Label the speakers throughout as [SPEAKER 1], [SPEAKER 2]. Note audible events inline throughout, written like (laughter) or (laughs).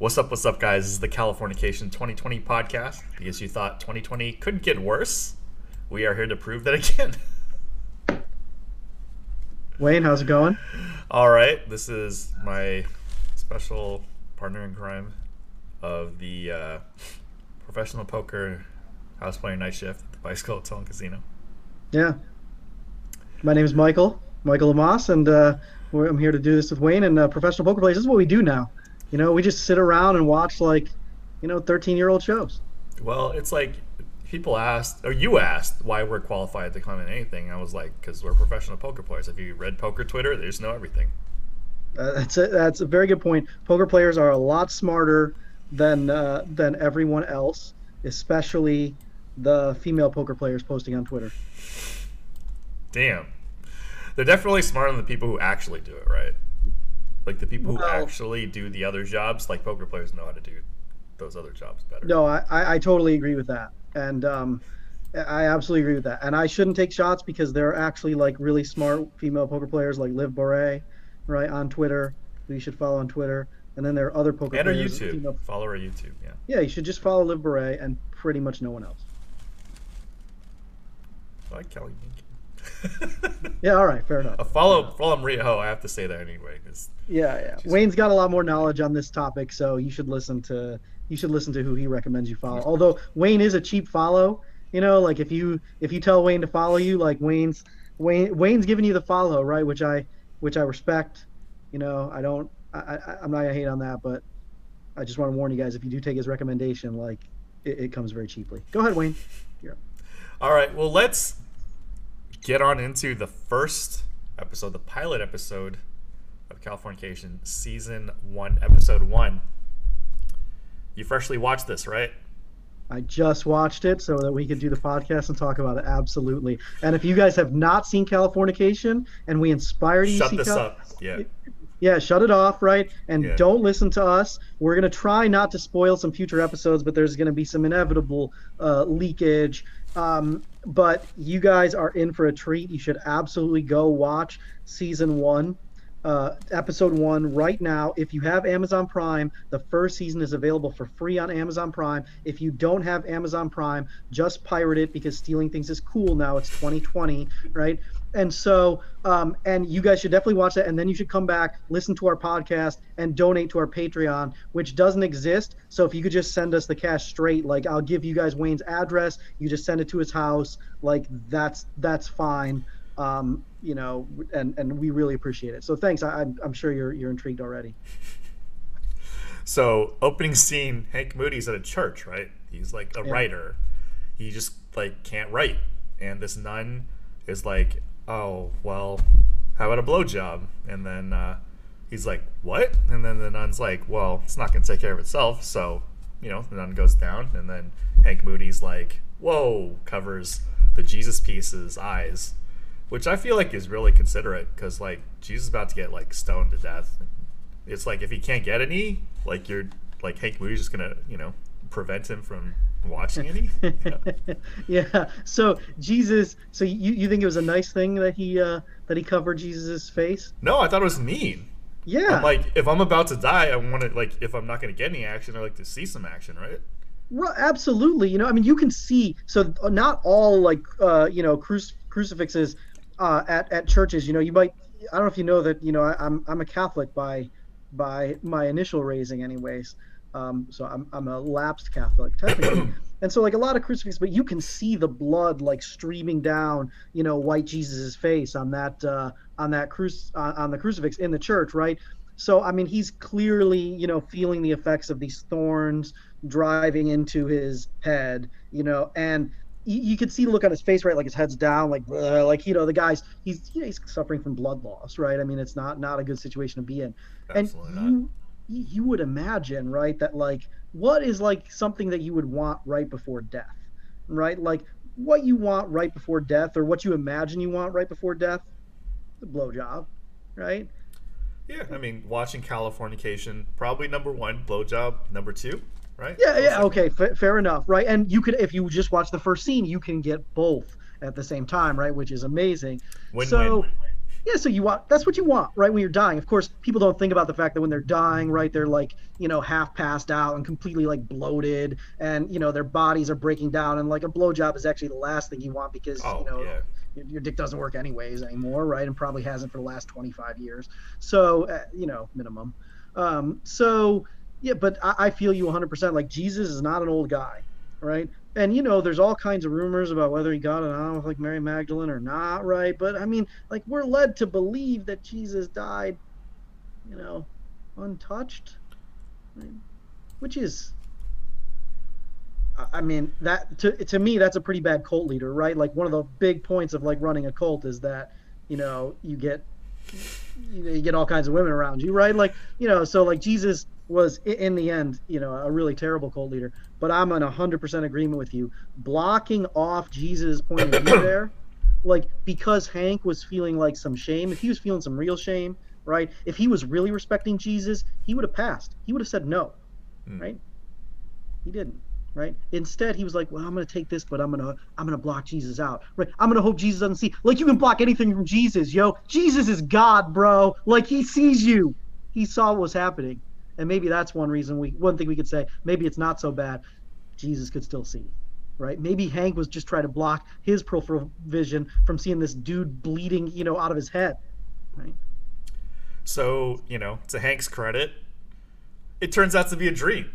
[SPEAKER 1] What's up, what's up, guys? This is the Californication 2020 podcast. Because you thought 2020 couldn't get worse, we are here to prove that again. (laughs)
[SPEAKER 2] Wayne, how's it going?
[SPEAKER 1] All right, this is my special partner in crime of the uh, professional poker house player night shift at the Bicycle Hotel and Casino.
[SPEAKER 2] Yeah. My name is Michael, Michael LaMasse, and uh, I'm here to do this with Wayne and uh, professional poker players. This is what we do now. You know, we just sit around and watch like, you know, 13 year old shows.
[SPEAKER 1] Well, it's like people asked, or you asked, why we're qualified to comment anything. I was like, because we're professional poker players. If you read poker Twitter, they just know everything.
[SPEAKER 2] Uh, that's a, that's a very good point. Poker players are a lot smarter than uh, than everyone else, especially the female poker players posting on Twitter.
[SPEAKER 1] Damn, they're definitely smarter than the people who actually do it, right? Like the people who
[SPEAKER 2] Well-
[SPEAKER 1] actually do the other jobs, like poker players know how to do those other jobs better.
[SPEAKER 2] No, I, I totally agree with that, and um, I absolutely agree with that. And I shouldn't take shots because there are actually like really smart female poker players like Liv Boeree, right on Twitter, who you should follow on Twitter. And then there are other poker
[SPEAKER 1] And our
[SPEAKER 2] players.
[SPEAKER 1] YouTube.
[SPEAKER 2] female-
[SPEAKER 1] Follow our YouTube, yeah.
[SPEAKER 2] Yeah, you should just follow Liv Boeree and pretty much no one else.
[SPEAKER 1] I like Kelly. (laughs)
[SPEAKER 2] Yeah, all right, fair enough.
[SPEAKER 1] Uh, follow follow Maria Ho. I have to say that anyway. 'cause-
[SPEAKER 2] Yeah, yeah. Wayne's got a lot more knowledge on this topic, so you should listen to you should listen to who he recommends you follow. Although Wayne is a cheap follow, you know, like if you if you tell Wayne to follow you, like Wayne's Wayne Wayne's giving you the follow, right? Which I which I respect. You know, I don't I, I I'm not gonna hate on that, but I just want to warn you guys if you do take his recommendation, like it, it comes very cheaply. Go ahead, Wayne.
[SPEAKER 1] All right, well let's get on into the first episode, the pilot episode of Californication, season one, episode one. You freshly watched this, right?
[SPEAKER 2] I just watched it so that we could do the podcast and talk about it. Absolutely. And if you guys have not seen Californication and we inspired you to
[SPEAKER 1] Shut
[SPEAKER 2] see
[SPEAKER 1] this
[SPEAKER 2] Cal-
[SPEAKER 1] up. Yeah.
[SPEAKER 2] yeah, shut it off, right? And
[SPEAKER 1] Yeah.
[SPEAKER 2] don't listen to us. We're gonna try not to spoil some future episodes, but there's gonna be some inevitable uh, leakage. Um, but you guys are in for a treat. You should absolutely go watch season one, uh, episode one right now. If you have Amazon Prime, the first season is available for free on Amazon Prime. If you don't have Amazon Prime, just pirate it because stealing things is cool now. It's 2020, right? And so, um, and you guys should definitely watch that. And then you should come back, listen to our podcast, and donate to our Patreon, which doesn't exist. So if you could just send us the cash straight, like I'll give you guys Wayne's address, you just send it to his house, like that's that's fine. Um, you know, and and we really appreciate it. So thanks. I, I'm I'm sure you're you're intrigued already. (laughs)
[SPEAKER 1] So opening scene, Hank Moody's at a church, right? He's like a
[SPEAKER 2] Yeah.
[SPEAKER 1] writer. He just like can't write, and this nun is like, "Oh, well, how about a blowjob?" And then uh, he's like, "What?" And then the nun's like, "Well, it's not gonna take care of itself." So you know, the nun goes down, and then Hank Moody's like, "Whoa!" covers the Jesus piece's eyes, which I feel like is really considerate because like Jesus is about to get like stoned to death. It's like if he can't get any, like you're like Hank Moody's just gonna you know prevent him from watching any. (laughs) Yeah.
[SPEAKER 2] yeah. So Jesus. So you, you think it was a nice thing that he uh, that he covered Jesus's face?
[SPEAKER 1] No, I thought it was mean.
[SPEAKER 2] Yeah.
[SPEAKER 1] I'm like if I'm about to die, I want to like if I'm not gonna get any action, I like to see some action, right?
[SPEAKER 2] Well, absolutely. You know, I mean, you can see. So not all like uh, you know cruci- crucifixes uh, at at churches. You know, you might. I don't know if you know that. You know, I, I'm I'm a Catholic by by my initial raising, anyways. Um, so I'm I'm a lapsed Catholic technically. (clears throat) And so, like a lot of crucifixes, but you can see the blood like streaming down, you know, white Jesus's face on that uh, on that cruci- on, on the crucifix in the church, right? So, I mean, he's clearly, you know, feeling the effects of these thorns driving into his head, you know, and you, you could see the look on his face, right? Like his head's down, like, "Ugh," like you know, the guy's he's you know, he's suffering from blood loss, right? I mean, it's not not a good situation to be in.
[SPEAKER 1] Absolutely
[SPEAKER 2] and
[SPEAKER 1] not.
[SPEAKER 2] you you would imagine, right, that like what is like something that you would want right before death, right? Like what you want right before death, or what you imagine you want right before death, the blowjob, right?
[SPEAKER 1] Yeah, I mean, watching Californication, probably number one, blowjob, number two, right?
[SPEAKER 2] Yeah, yeah, okay, fa- fair enough, right? And you could, if you just watch the first scene, you can get both at the same time, right? Which is amazing.
[SPEAKER 1] Win-win.
[SPEAKER 2] so, yeah, so you want that's what you want, right? When you're dying. Of course, people don't think about the fact that when they're dying, right, they're like, you know, half passed out and completely like bloated and you know, their bodies are breaking down and like a blowjob is actually the last thing you want because
[SPEAKER 1] Oh,
[SPEAKER 2] you know
[SPEAKER 1] yeah.
[SPEAKER 2] your, your dick doesn't work anyways anymore, right? And probably hasn't for the last 25 years. So, uh, you know, minimum. Um, so, yeah, but I, I feel you 100%. Like, Jesus is not an old guy, right? And, you know, there's all kinds of rumors about whether he got it on with, like, Mary Magdalene or not, right? But, I mean, like, we're led to believe that Jesus died, you know, untouched, right? which is I- mean that to to me that's a pretty bad cult leader, right? Like one of the big points of like running a cult is that you know you get you get all kinds of women around you, right? Like you know, so like Jesus was in the end, you know, a really terrible cult leader. But I'm in hundred percent agreement with you. Blocking off Jesus' point of view there, like because Hank was feeling like some shame. If he was feeling some real shame, right? If he was really respecting Jesus, he would have passed. He would have said no,
[SPEAKER 1] Hmm.
[SPEAKER 2] right? He didn't right instead he was like well i'm going to take this but i'm going to i'm going to block jesus out right i'm going to hope jesus doesn't see like you can block anything from jesus yo jesus is god bro like he sees you he saw what was happening and maybe that's one reason we one thing we could say maybe it's not so bad jesus could still see right maybe hank was just trying to block his peripheral vision from seeing this dude bleeding you know out of his head right
[SPEAKER 1] So, you know, to Hank's credit, it turns out to be a dream.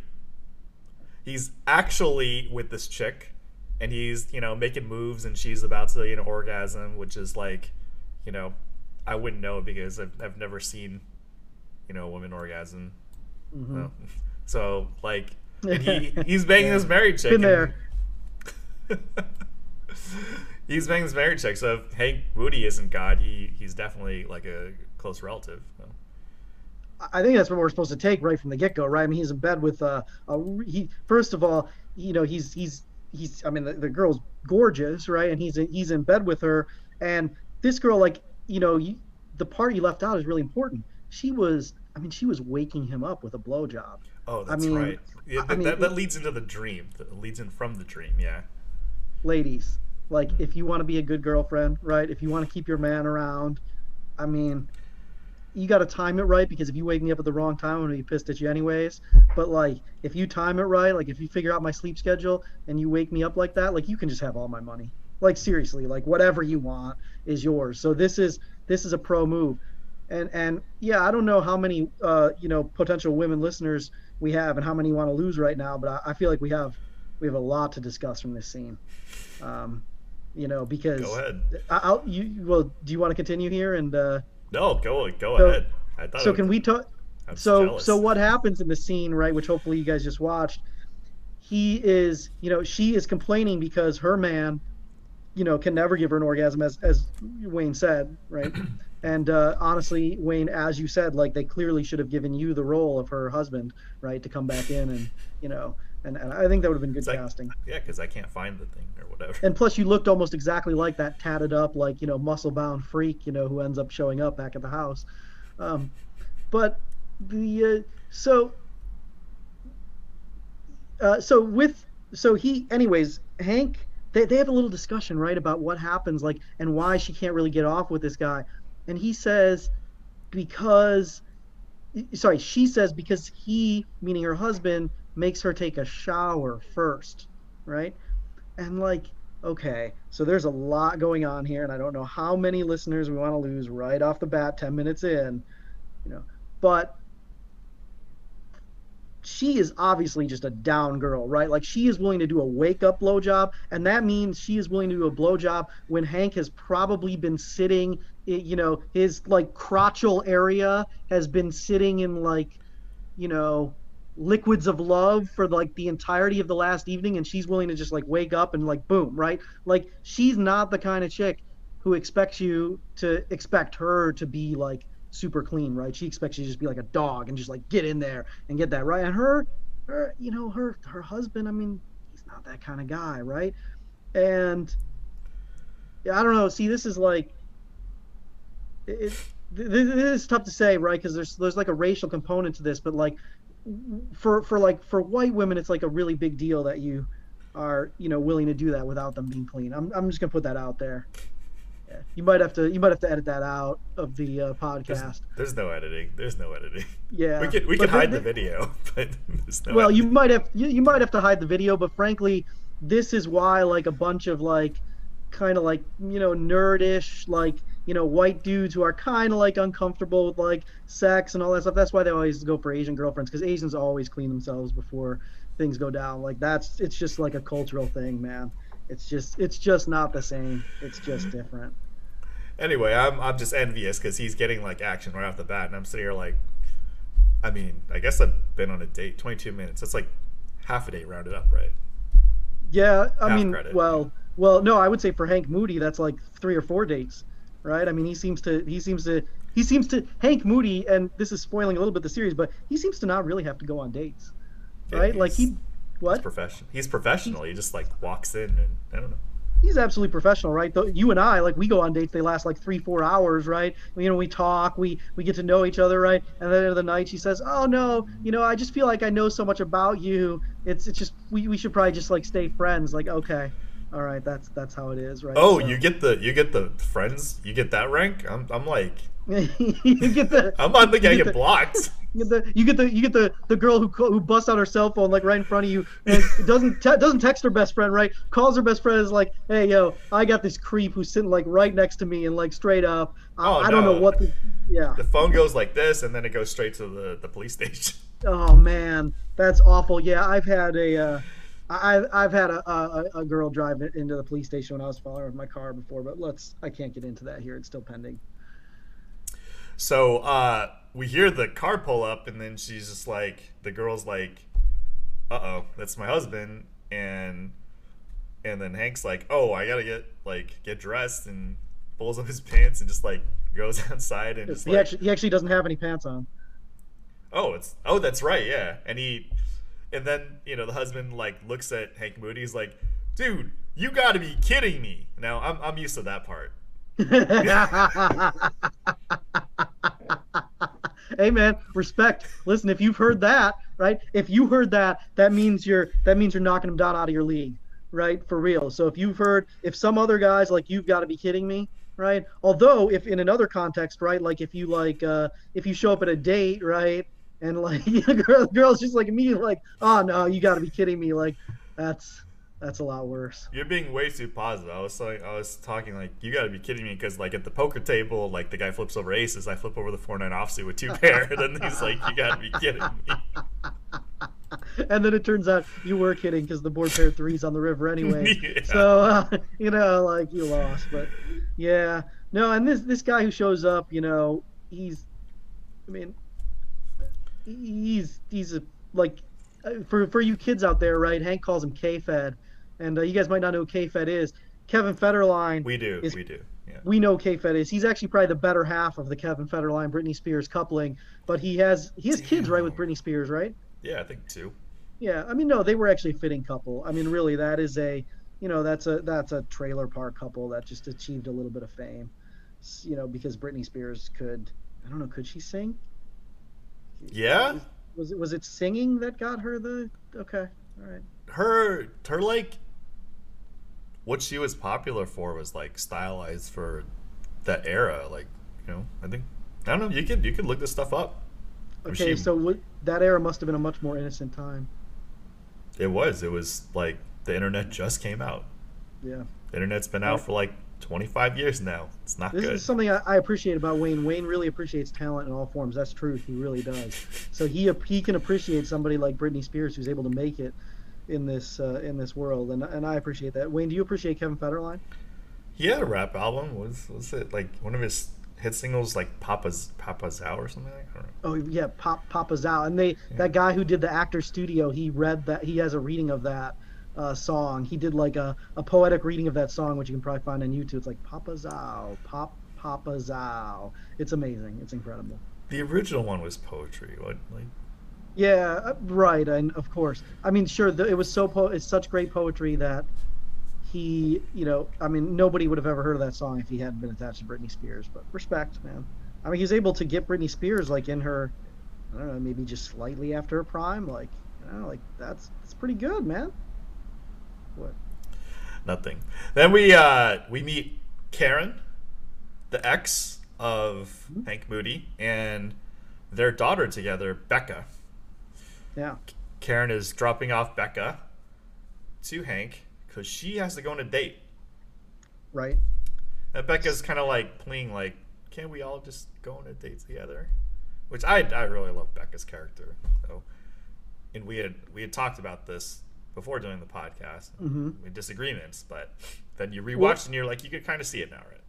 [SPEAKER 1] He's actually with this chick, and he's, you know, making moves, and she's about to, you know, orgasm, which is like, you know, I wouldn't know because I've, I've never seen, you know, a woman orgasm.
[SPEAKER 2] Mhm.
[SPEAKER 1] No. So, like, and he, (laughs) he's banging
[SPEAKER 2] Yeah.
[SPEAKER 1] this married chick.
[SPEAKER 2] Been there. (laughs)
[SPEAKER 1] he's banging this married chick. So if Hank Moody isn't God, he he's definitely like a close relative. So.
[SPEAKER 2] I think that's what we're supposed to take right from the get go, right? I mean, he's in bed with uh, a he. First of all, you know, he's he's he's. I mean, the, the girl's gorgeous, right? And he's he's in bed with her, and this girl, like, you know, you, the part you left out is really important. She was, I mean, she was waking him up with a blowjob.
[SPEAKER 1] Oh, that's
[SPEAKER 2] mean,
[SPEAKER 1] right. Yeah,
[SPEAKER 2] I
[SPEAKER 1] that,
[SPEAKER 2] mean,
[SPEAKER 1] that, that leads into the dream. That leads in from the dream. Yeah.
[SPEAKER 2] Ladies, like, mm-hmm. if you want to be a good girlfriend, right? If you want to keep your man around, I mean, you got to time it right because if you wake me up at the wrong time, I'm gonna be pissed at you anyways. But like, if you time it right, like if you figure out my sleep schedule and you wake me up like that, like you can just have all my money. Like seriously, like whatever you want is yours. So this is this is a pro move, and and yeah, I don't know how many uh you know potential women listeners we have and how many want to lose right now, but I, I feel like we have we have a lot to discuss from this scene. Um, you know because
[SPEAKER 1] Go ahead.
[SPEAKER 2] I, I'll you well do you want to continue here and uh
[SPEAKER 1] No, go go
[SPEAKER 2] So-
[SPEAKER 1] ahead. I thought.
[SPEAKER 2] so
[SPEAKER 1] it
[SPEAKER 2] can we talk so
[SPEAKER 1] jealous.
[SPEAKER 2] so what happens in the scene right which hopefully you guys just watched he is you know she is complaining because her man you know can never give her an orgasm as as wayne said right (clears throat) and uh, honestly wayne as you said like they clearly should have given you the role of her husband right to come back in and you know and, and i think that would have been good casting.
[SPEAKER 1] Yeah, because I can't find the thing or whatever.
[SPEAKER 2] and plus you looked almost exactly like that tatted up like you know muscle bound freak you know who ends up showing up back at the house. Um, but the uh, so uh, so with so he anyways hank they, they have a little discussion right about what happens like and why she can't really get off with this guy and he says because sorry she says because he meaning her husband makes her take a shower first right? And like okay so there's a lot going on here and i don't know how many listeners we want to lose right off the bat 10 minutes in you know? But she is obviously just a down girl right? Like she is willing to do a wake up blowjob and that means she is willing to do a blowjob when hank has probably been sitting eh, you know his like crotchal area has been sitting in like you know liquids of love for like the entirety of the last evening and she's willing to just like wake up and like boom right? Like she's not the kind of chick who expects you to expect her to be like super clean right? She expects you to just be like a dog and just like get in there and get that right? And her her you know her her husband i mean he's not that kind of guy right? And yeah i don't know. See this is like it, it th- th- this is tough to say right? Because there's there's like a racial component to this but like for for like for white women it's like a really big deal that you are you know willing to do that without them being clean. I'm, I'm just gonna put that out there. You might have to you might have to edit that out of the uh, podcast.
[SPEAKER 1] there's no editing. There's no editing.
[SPEAKER 2] Yeah,
[SPEAKER 1] We could we could hide
[SPEAKER 2] they-
[SPEAKER 1] the video, (laughs) but there's no
[SPEAKER 2] well you might have you, you might have to hide the video but frankly this is why like a bunch of like kind of like you know nerdish like you know white dudes who are kind of like uncomfortable with like sex and all that stuff that's why they always go for asian girlfriends because asians always clean themselves before things go down like that's it's just like a cultural thing man it's just it's just not the same it's just different
[SPEAKER 1] Anyway, I'm I'm just envious because he's getting like action right off the bat, and I'm sitting here like, I mean, I guess I've been on a date 22 minutes. That's like half a day rounded up, right?
[SPEAKER 2] Yeah, I
[SPEAKER 1] Half
[SPEAKER 2] mean,
[SPEAKER 1] credit.
[SPEAKER 2] well, well, no, I would say for Hank Moody, that's like three or four dates, right? I mean, he seems to, he seems to, he seems to Hank Moody, and this is spoiling a little bit the series, but he seems to not really have to go on dates, right? like
[SPEAKER 1] he's-
[SPEAKER 2] he,
[SPEAKER 1] He's
[SPEAKER 2] what?
[SPEAKER 1] professional. He's professional. He just like walks in and I don't know.
[SPEAKER 2] He's absolutely professional, right? Though you and I, like, we go on dates, they last like three, four hours, right? You know, we talk, we we get to know each other, right? And then at the end of the night, she says, "Oh no, you know, I just feel like I know so much about you. It's it's just we, we should probably just like stay friends." Like, okay, all right, that's that's how it is, right?
[SPEAKER 1] Oh,
[SPEAKER 2] So-
[SPEAKER 1] you get the you get the friends. You get that rank. I'm I'm like
[SPEAKER 2] you get the
[SPEAKER 1] I'm not thinking I
[SPEAKER 2] You get
[SPEAKER 1] get
[SPEAKER 2] the-
[SPEAKER 1] blocked.
[SPEAKER 2] you get the you get the you get the, the girl who who busts out her cell phone like right in front of you and (laughs) doesn't te- doesn't text her best friend right? Calls her best friend is like hey yo I got this creep who's sitting like right next to me and like straight up. I,
[SPEAKER 1] Oh,
[SPEAKER 2] I don't know what the yeah.
[SPEAKER 1] The phone goes like this, and then it goes straight to the the police station. (laughs)
[SPEAKER 2] oh man. That's awful. Yeah I've had a uh, I I've had a, a a girl drive into the police station when I was following with my car before but let's I can't get into that here. It's still pending
[SPEAKER 1] So uh, we hear the car pull up, and then she's just like, the girl's like, "Uh oh, that's my husband," and and then Hank's like, "Oh, I gotta get like get dressed," and pulls up his (laughs) pants and just like goes (laughs) outside and
[SPEAKER 2] he
[SPEAKER 1] like,
[SPEAKER 2] actually he actually doesn't have any pants on
[SPEAKER 1] "Oh, it's oh, that's right, yeah," and he and then you know the husband like looks at Hank Moody, he's like, "Dude, you gotta be kidding me!" Now I'm I'm used to that part.
[SPEAKER 2] Hey man, respect. Listen, if you've heard that, right? If you heard that, that means you're that means you're knocking them down out of your league, right? For real. So if you've heard if some other guys like you've got to be kidding me, right? Although if in another context, right? Like if you like uh if you show up at a date, right? And like (laughs) girl, girl's just like immediately like, oh no, you got to be kidding me. Like that's that's a lot worse.
[SPEAKER 1] You're being way too positive. I was like, I was talking like, you got to be kidding me, because like at the poker table, like the guy flips over aces, I flip over the four nine offsuit with two (laughs) pair, and then he's like, you got to be kidding me. (laughs)
[SPEAKER 2] and then it turns out you were kidding because the board pair threes on the river anyway. (laughs)
[SPEAKER 1] Yeah.
[SPEAKER 2] So uh, you know, like you lost, but yeah, no. And this this guy who shows up, you know, he's, I mean, he's he's a like uh, for for you kids out there, right? Hank calls him K-Fed, and uh, you guys might not know who K-Fed is. Kevin Federline.
[SPEAKER 1] We do,
[SPEAKER 2] is-
[SPEAKER 1] we do. Yeah.
[SPEAKER 2] we know K-Fed is. He's actually probably the better half of the Kevin Federline Britney Spears coupling, but he has he has kids right with Britney Spears, right?
[SPEAKER 1] Yeah, I think two.
[SPEAKER 2] Yeah, I mean, no, they were actually a fitting couple. I mean, really, that is a, you know, that's a that's a trailer park couple that just achieved a little bit of fame, you know, because Britney Spears could, I don't know, could she sing?
[SPEAKER 1] Yeah,
[SPEAKER 2] Was it was it singing that got her the? Okay, all right.
[SPEAKER 1] Her, her like, what she was popular for was like stylized for that era. Like, you know, I think I don't know. You could you could look this stuff up.
[SPEAKER 2] Okay,
[SPEAKER 1] she-
[SPEAKER 2] so what, that era must have been a much more innocent time.
[SPEAKER 1] It was. It was like the internet just came out.
[SPEAKER 2] Yeah.
[SPEAKER 1] The internet's been out for like 25 years now. It's not
[SPEAKER 2] This
[SPEAKER 1] good.
[SPEAKER 2] This is something I, I appreciate about Wayne. Wayne really appreciates talent in all forms. That's truth. He really does. (laughs) So he he can appreciate somebody like Britney Spears who's able to make it in this uh, in this world, and and I appreciate that. Wayne, do you appreciate Kevin Federline?
[SPEAKER 1] He had a rap album. Was was it like one of his hit singles, like Papa's Papa's Out or something? like I.
[SPEAKER 2] Oh yeah, Pop Papa's out, and they that guy who did the Actor Studio, he read that he has a reading of that uh, song. He did like a, a poetic reading of that song, which you can probably find on YouTube. It's like Papa's out, Pop Papa's out. It's amazing. It's incredible.
[SPEAKER 1] The original one was poetry. What like?
[SPEAKER 2] Yeah, uh, right, and of course. I mean, sure, the, it was so po- it's such great poetry that he, you know, I mean, nobody would have ever heard of that song if he hadn't been attached to Britney Spears. But respect, man. I mean, he's able to get Britney Spears like in her, I don't know, maybe just slightly after her prime. Like, you know, like that's that's pretty good, man. What?
[SPEAKER 1] Nothing. Then we uh we meet Karen, the ex of Hank Moody and their daughter together, Becca.
[SPEAKER 2] Yeah.
[SPEAKER 1] Karen is dropping off Becca to Hank because she has to go on a date.
[SPEAKER 2] Right.
[SPEAKER 1] And Becca's kind of like pleading, like, "Can't we all just go on a date together?" Which I I really love Becca's character. So, and we had we had talked about this before doing the podcast.
[SPEAKER 2] hmm
[SPEAKER 1] We had disagreements, but (laughs) then you rewatch
[SPEAKER 2] Well-
[SPEAKER 1] and you're like, you could kind of see it now, right?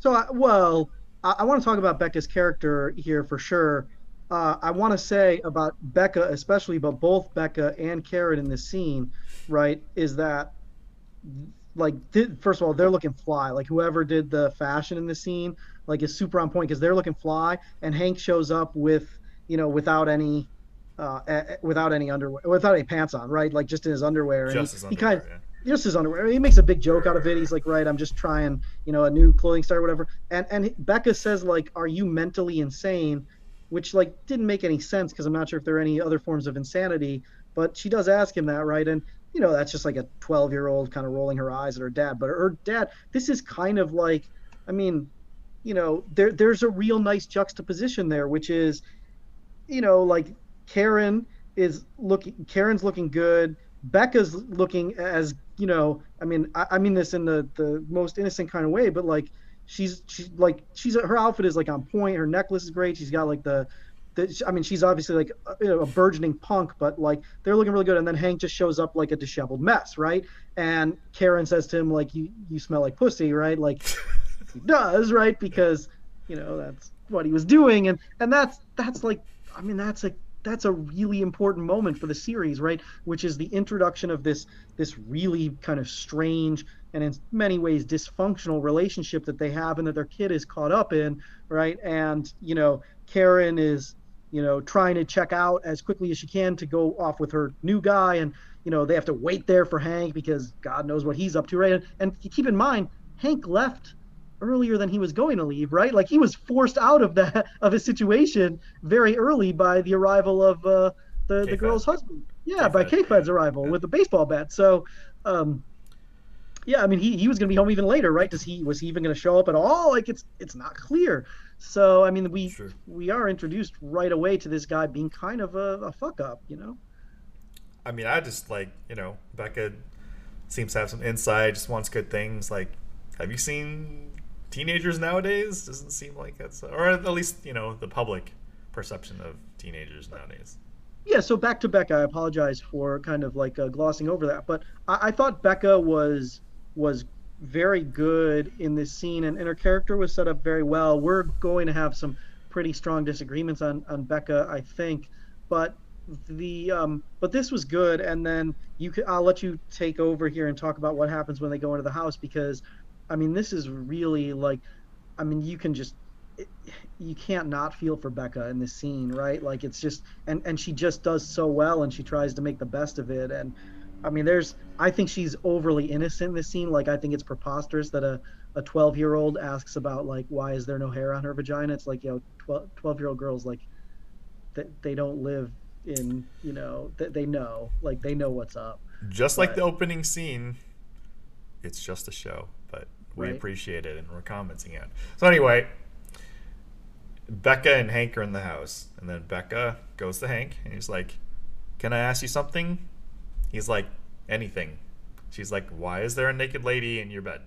[SPEAKER 2] So, I, well, I, I want to talk about Becca's character here for sure. Uh, I want to say about Becca, especially, but both Becca and Karen in this scene, right, is that, like, th- first of all, they're looking fly. Like, whoever did the fashion in the scene, like, is super on point because they're looking fly, and Hank shows up with, you know, without any. Uh, a- without any underwear, without any pants on, right? Like just in his underwear. and
[SPEAKER 1] Just
[SPEAKER 2] he,
[SPEAKER 1] as
[SPEAKER 2] he
[SPEAKER 1] underwear,
[SPEAKER 2] kind
[SPEAKER 1] yeah.
[SPEAKER 2] just his underwear. He makes a big joke out of it. He's like, right, I'm just trying, you know, a new clothing style or whatever. And and Becca says like, are you mentally insane? Which like didn't make any sense because I'm not sure if there are any other forms of insanity. But she does ask him that, right? And you know, that's just like a 12 year old kind of rolling her eyes at her dad. But her dad, this is kind of like, I mean, you know, there there's a real nice juxtaposition there, which is, you know, like Karen is looking, Karen's looking good. Becca's looking as you know. I mean, I, I mean this in the the most innocent kind of way, but like she's she's like she's her outfit is like on point. Her necklace is great. She's got like the. the I mean, she's obviously like uh, a, a burgeoning punk, but like they're looking really good. And then Hank just shows up like a disheveled mess, right? And Karen says to him like, "You you smell like pussy," right? Like (laughs) he does, right? Because you know that's what he was doing, and and that's that's like, I mean, that's a that's a really important moment for the series, right? Which is the introduction of this this really kind of strange and in many ways dysfunctional relationship that they have and that their kid is caught up in, right? And you know, Karen is you know trying to check out as quickly as she can to go off with her new guy. And you know they have to wait there for hank because god knows what he's up to right? And, and keep in mind hank left earlier than he was going to leave right? Like he was forced out of that (laughs) of his situation very early by the arrival of uh, the, the girl's husband. Yeah by
[SPEAKER 1] K-Fed,
[SPEAKER 2] k-fed's arrival
[SPEAKER 1] Yeah.
[SPEAKER 2] with the baseball bat. So um yeah i mean he, he was going to be home even later right does he was he even going to show up at all like it's it's not clear so i mean we
[SPEAKER 1] Sure.
[SPEAKER 2] we are introduced right away to this guy being kind of a, a fuck up, you know?
[SPEAKER 1] I mean, I just like you know Becca seems to have some insight. Just wants good things. Like, have you seen teenagers nowadays? Doesn't seem like that's, or at least you know the public perception of teenagers nowadays.
[SPEAKER 2] Yeah, so back to Becca. I apologize for kind of like uh, glossing over that, but I, I thought Becca was was very good in this scene, and, and her character was set up very well. We're going to have some pretty strong disagreements on on Becca, I think, but the um but this was good and then you could I'll let you take over here and talk about what happens when they go into the house because I mean this is really like I mean you can just it, you can't not feel for Becca in this scene, right? Like it's just and and she just does so well and she tries to make the best of it and I mean there's I think she's overly innocent in this scene like I think it's preposterous that a a 12 year old asks about like why is there no hair on her vagina it's like you know 12 year old girls like that they don't live in you know that they know like they know what's up
[SPEAKER 1] Just like the opening scene, it's just a show, but we
[SPEAKER 2] Right.
[SPEAKER 1] appreciate it and we're commenting on. it. So anyway, Becca and Hank are in the house, and then Becca goes to Hank and he's like, "Can I ask you something?" He's like, "Anything." She's like, "Why is there a naked lady in your bed?"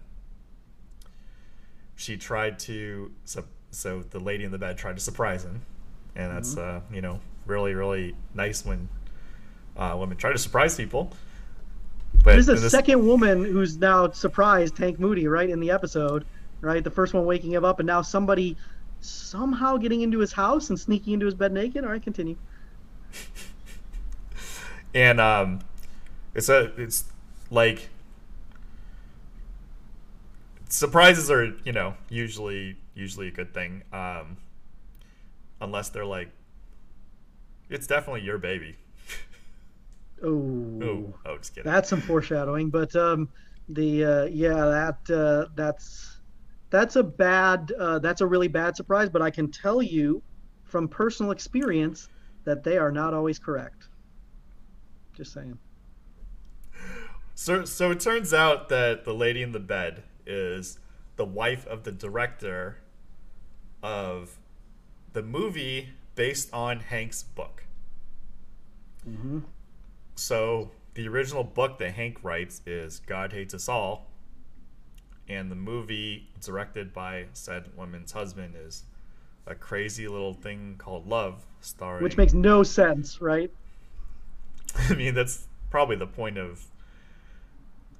[SPEAKER 1] She tried to so, so the lady in the bed tried to surprise him, and that's uh, you know really really nice when uh, women try to surprise people. But
[SPEAKER 2] there's a
[SPEAKER 1] in this-
[SPEAKER 2] second woman who's now surprised Hank Moody right in the episode right the first one waking him up and now somebody somehow getting into his house and sneaking into his bed naked all right continue (laughs)
[SPEAKER 1] and um, it's a it's like surprises are you know usually usually a good thing um, unless they're like it's definitely your baby.
[SPEAKER 2] oh
[SPEAKER 1] Oh, oh, just kidding.
[SPEAKER 2] that's some foreshadowing but um the uh yeah that uh that's that's a bad uh that's a really bad surprise but i can tell you from personal experience that they are not always correct just saying
[SPEAKER 1] So, so it turns out that the lady in the bed is the wife of the director of the movie based on Hank's book.
[SPEAKER 2] hmm
[SPEAKER 1] So the original book that Hank writes is God Hates Us All, and the movie directed by said woman's husband is a crazy little thing called Love, starring.
[SPEAKER 2] Which makes no sense, right? (laughs)
[SPEAKER 1] I mean, that's probably the point of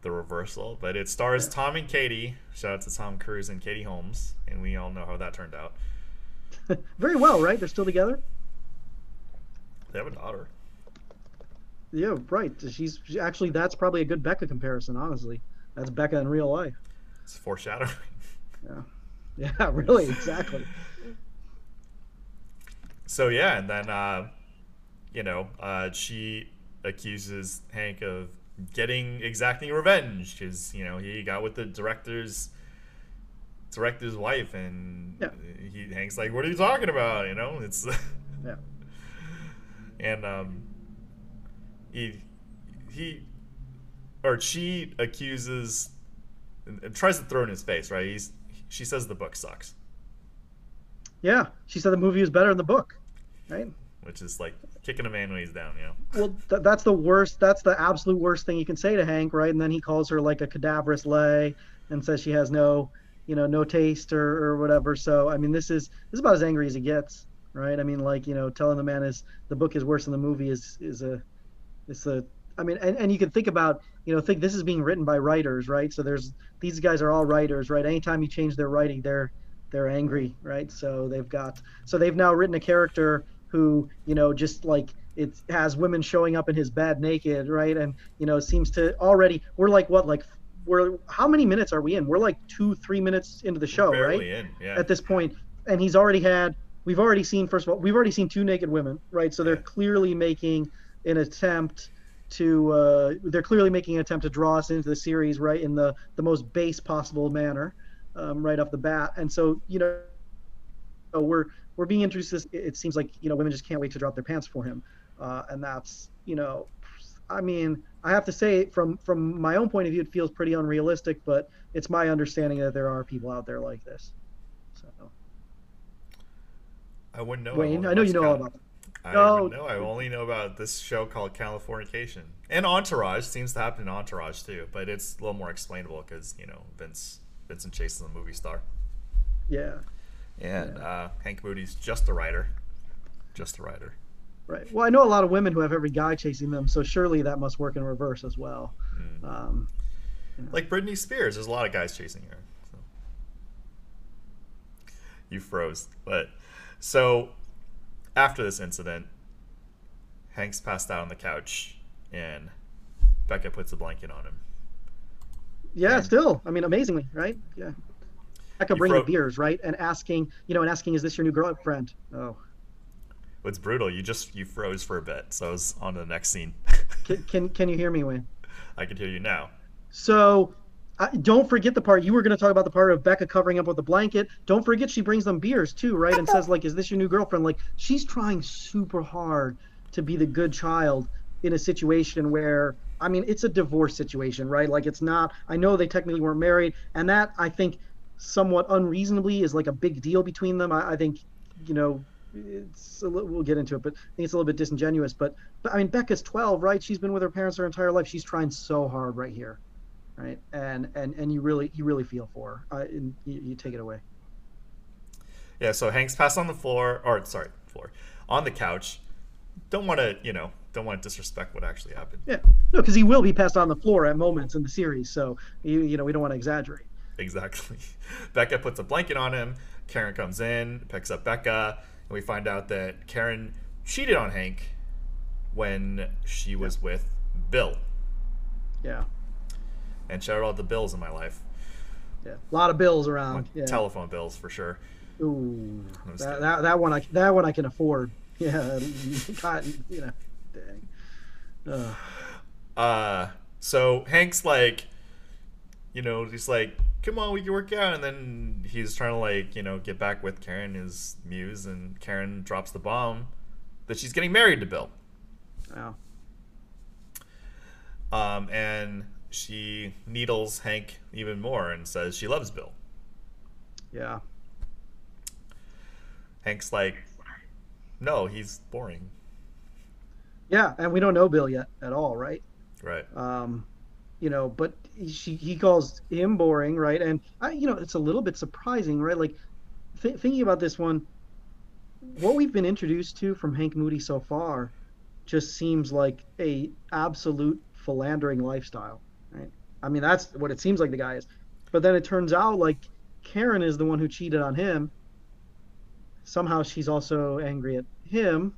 [SPEAKER 1] the reversal, but it stars Tom and Katie. Shout out to Tom Cruise and Katie Holmes, and we all know how that turned out. (laughs)
[SPEAKER 2] Very well, right? They're still together.
[SPEAKER 1] They have a daughter.
[SPEAKER 2] Yeah, right. She's she- actually that's probably a good Becca comparison. Honestly, that's Becca in real life.
[SPEAKER 1] It's foreshadowing. (laughs)
[SPEAKER 2] Yeah, yeah, really, exactly.
[SPEAKER 1] So yeah, and then uh, you know uh, she accuses Hank of getting exacting revenge because you know he got with the director's director's wife, and
[SPEAKER 2] Yeah.
[SPEAKER 1] he Hank's like, "What are you talking about?" You know, it's (laughs)
[SPEAKER 2] Yeah,
[SPEAKER 1] and um, he he or she accuses and, and tries to throw in his face, right? He's she says the book sucks,
[SPEAKER 2] yeah. She said the movie was better than the book, right?
[SPEAKER 1] which is like kicking a man when he's down, you know.
[SPEAKER 2] Well, th- that's the worst. That's the absolute worst thing you can say to Hank, right? And then he calls her like a cadaverous lay and says she has no, you know, no taste or, or whatever. So I mean, this is this is about as angry as he gets, right? I mean, like you know, telling the man is the book is worse than the movie is is a, it's a. I mean, and, and you can think about, you know, think this is being written by writers, right? So there's these guys are all writers, right? Anytime you change their writing, they're they're angry, right? So they've got so they've now written a character who, you know, just like it has women showing up in his bed naked, right? And you know, seems to already we're like what like we're how many minutes are we in? We're like two, three minutes into the show, right?
[SPEAKER 1] in, yeah.
[SPEAKER 2] At this point, and he's already had we've already seen first of all we've already seen two naked women, right? So they're
[SPEAKER 1] Yeah.
[SPEAKER 2] clearly making an attempt to uh, they're clearly making an attempt to draw us into the series right in the the most base possible manner um, right off the bat and so you know we're we're being introduced to this it seems like you know women just can't wait to drop their pants for him uh, and that's you know i mean i have to say from from my own point of view it feels pretty unrealistic but it's my understanding that there are people out there like this so
[SPEAKER 1] I wouldn't know.
[SPEAKER 2] wayne i know you know all about that
[SPEAKER 1] I
[SPEAKER 2] No.
[SPEAKER 1] know. I only know about this show called Californication and Entourage. Seems to happen in Entourage too, but it's a little more explainable because you know Vince Vincent Chase is a movie star,
[SPEAKER 2] yeah
[SPEAKER 1] and uh, Hank Moody's just a writer, just a writer.
[SPEAKER 2] right well i know a lot of women who have every guy chasing them so surely that must work in reverse as well
[SPEAKER 1] Mm.
[SPEAKER 2] um,
[SPEAKER 1] Like Britney Spears, there's a lot of guys chasing her. So. You froze, but so after this incident, Hank's passed out on the couch, and Becca puts a blanket on him.
[SPEAKER 2] Yeah,
[SPEAKER 1] Yeah.
[SPEAKER 2] still. I mean, amazingly, right? Yeah. Becca
[SPEAKER 1] You
[SPEAKER 2] bringing
[SPEAKER 1] fro-
[SPEAKER 2] beers, right? And asking, you know, and asking, is this your new girlfriend? Oh,
[SPEAKER 1] It's brutal? You just you froze for a bit, so I was on to the next scene. (laughs)
[SPEAKER 2] can can, can you hear me, Wayne?
[SPEAKER 1] I can hear you now.
[SPEAKER 2] So, uh, don't forget the part you were going to talk about the part of Becca covering up with the blanket. Don't forget she brings them beers too, right? And says like, "Is this your new girlfriend?" Like she's trying super hard to be the good child in a situation where I mean, it's a divorce situation, right? Like it's not. I know they technically weren't married, and that I think somewhat unreasonably is like a big deal between them. I, I think, you know, it's a little, we'll get into it, but I think it's a little bit disingenuous. But, but I mean, Becca's 12, right? She's been with her parents her entire life. She's trying so hard right here, right? And and and you really you really feel for her. Uh, and you, you take it away.
[SPEAKER 1] Yeah, so Hank's passed on the floor, or sorry, floor, on the couch. Don't want to, you know, don't want to disrespect what actually happened.
[SPEAKER 2] Yeah, no, because he will be passed on the floor at moments in the series. So you you know we don't want to exaggerate.
[SPEAKER 1] Exactly. (laughs) Becca puts a blanket on him. Karen comes in, picks up Becca, and we find out that Karen cheated on Hank when she was with Bill.
[SPEAKER 2] Yeah,
[SPEAKER 1] And shout out all the bills in my life.
[SPEAKER 2] yeah, a lot of bills around. Yeah.
[SPEAKER 1] Telephone bills for sure.
[SPEAKER 2] Ooh, that, that that one I that one I can afford. (laughs) Yeah, cotton. you know, dang. Ugh.
[SPEAKER 1] Uh, so Hank's like, you know, he's like, come on, we can work out. And then he's trying to like, you know, get back with Karen, his muse, and Karen drops the bomb that she's getting married to Bill.
[SPEAKER 2] Wow.
[SPEAKER 1] Um, and she needles Hank even more and says she loves Bill.
[SPEAKER 2] Yeah.
[SPEAKER 1] Hank's like, no, he's boring.
[SPEAKER 2] Yeah, and we don't know Bill yet at all, right?
[SPEAKER 1] Right.
[SPEAKER 2] Um, you know, but she he calls him boring, right? And I, you know, it's a little bit surprising, right? Like th- thinking about this one, what we've been introduced to from Hank Moody so far, just seems like a absolute philandering lifestyle, right? I mean, that's what it seems like the guy is. But then it turns out like Karen is the one who cheated on him. Somehow she's also angry at him,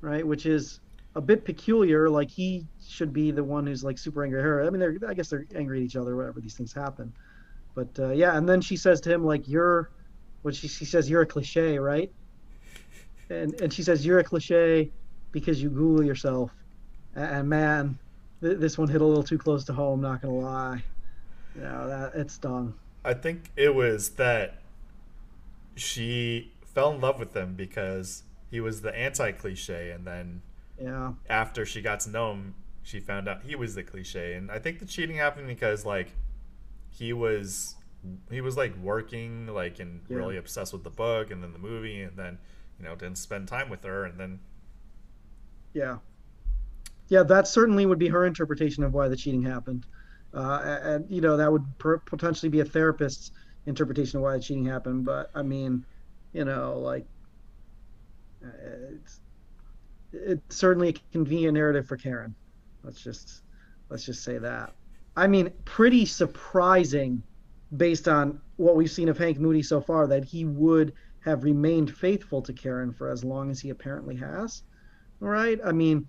[SPEAKER 2] right? Which is a bit peculiar. Like he should be the one who's like super angry at her. I mean, they're I guess they're angry at each other. Whatever these things happen. But uh, yeah, and then she says to him like, "You're," what she she says, "You're a cliche, right?" And and she says, "You're a cliche because you Google yourself." And, man, th- this one hit a little too close to home. Not gonna lie. Know that it stung.
[SPEAKER 1] I think it was that she fell in love with him because he was the anti cliche, and then
[SPEAKER 2] Yeah.
[SPEAKER 1] after she got to know him, she found out he was the cliche. And I think the cheating happened because like he was he was like working like and
[SPEAKER 2] Yeah.
[SPEAKER 1] really obsessed with the book and then the movie and then you know didn't spend time with her and then
[SPEAKER 2] Yeah. Yeah, that certainly would be her interpretation of why the cheating happened. Uh, and, you know, that would per- potentially be a therapist's interpretation of why the cheating happened. But, I mean, you know, like, uh, it's, it's certainly a convenient narrative for Karen. Let's just, let's just say that. I mean, pretty surprising based on what we've seen of Hank Moody so far that he would have remained faithful to Karen for as long as he apparently has right? I mean,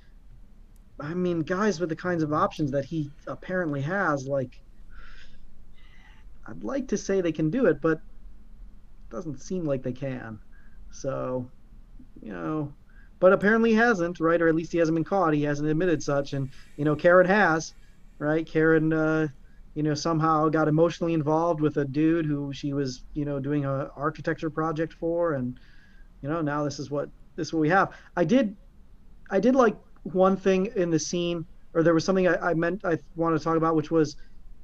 [SPEAKER 2] I mean, guys with the kinds of options that he apparently has, like, I'd like to say they can do it, but it doesn't seem like they can. So, you know, but apparently hasn't, right? Or at least he hasn't been caught. He hasn't admitted such, and you know, Karen has, right? Karen, uh, you know, somehow got emotionally involved with a dude who she was, you know, doing a architecture project for, and you know, now this is what this is what we have. I did I did like one thing in the scene, or there was something I, I meant I wanted to talk about, which was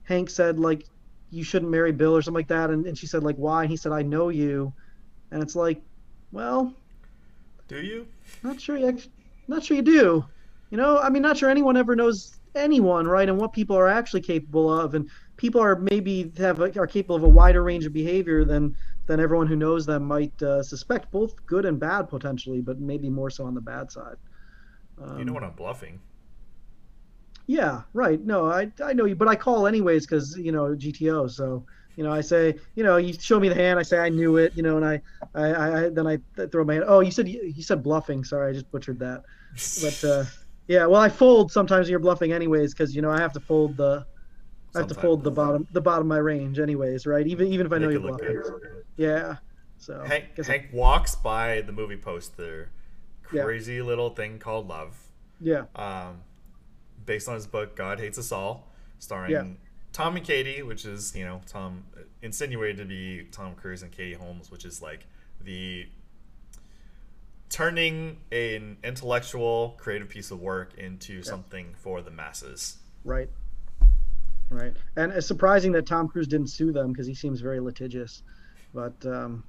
[SPEAKER 2] Hank said like you shouldn't marry Bill or something like that, and, and she said like why? And he said I know you, and it's like, well,
[SPEAKER 1] do you
[SPEAKER 2] not sure you act- not sure you do, you know. I mean, not sure anyone ever knows anyone, right? And what people are actually capable of, and people are maybe have a, are capable of a wider range of behavior than than everyone who knows them might uh, suspect, both good and bad potentially, but maybe more so on the bad side.
[SPEAKER 1] you know when I'm bluffing
[SPEAKER 2] Yeah, right. No, I I know you, but I call anyways because you know GTO. So you know, I say, you know, you show me the hand. I say I knew it. You know, and I I, I then I throw my hand. Oh, you said you said bluffing. Sorry, I just butchered that. But uh, (laughs) yeah, well, I fold sometimes you're bluffing anyways because you know I have to fold the I have to fold the bottom the bottom of my range anyways, right? Even even if I know you're bluffing.
[SPEAKER 1] good.
[SPEAKER 2] Yeah. So
[SPEAKER 1] Hank,
[SPEAKER 2] guess I-
[SPEAKER 1] Hank walks by the movie poster,
[SPEAKER 2] Yeah.
[SPEAKER 1] crazy little thing called Love,
[SPEAKER 2] yeah,
[SPEAKER 1] um, based on his book God Hates Us All, starring
[SPEAKER 2] Yeah.
[SPEAKER 1] Tom and Katie, which is you know Tom insinuated to be Tom Cruise and Katie Holmes, which is like the turning an intellectual, creative piece of work into something for the masses.
[SPEAKER 2] right. Right. And it's surprising that Tom Cruise didn't sue them because he seems very litigious. But um,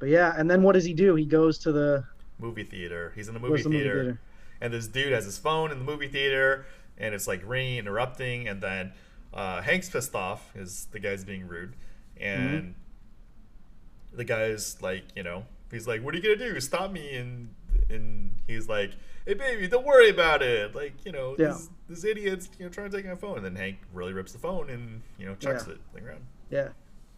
[SPEAKER 2] but yeah, and then what does he do? He goes to the
[SPEAKER 1] Movie theater. He's in the movie,
[SPEAKER 2] the movie
[SPEAKER 1] theater? and this dude has his phone in the movie theater and it's like ringing interrupting and then uh, hank's pissed off because the guy's being rude and
[SPEAKER 2] Mm-hmm.
[SPEAKER 1] the guy's like you know he's like what are you gonna do stop me and and he's like hey baby don't worry about it like you know
[SPEAKER 2] Yeah.
[SPEAKER 1] this, this idiot's you know trying to take my phone and then hank really rips the phone and you know chucks
[SPEAKER 2] Yeah.
[SPEAKER 1] it on the ground
[SPEAKER 2] Yeah.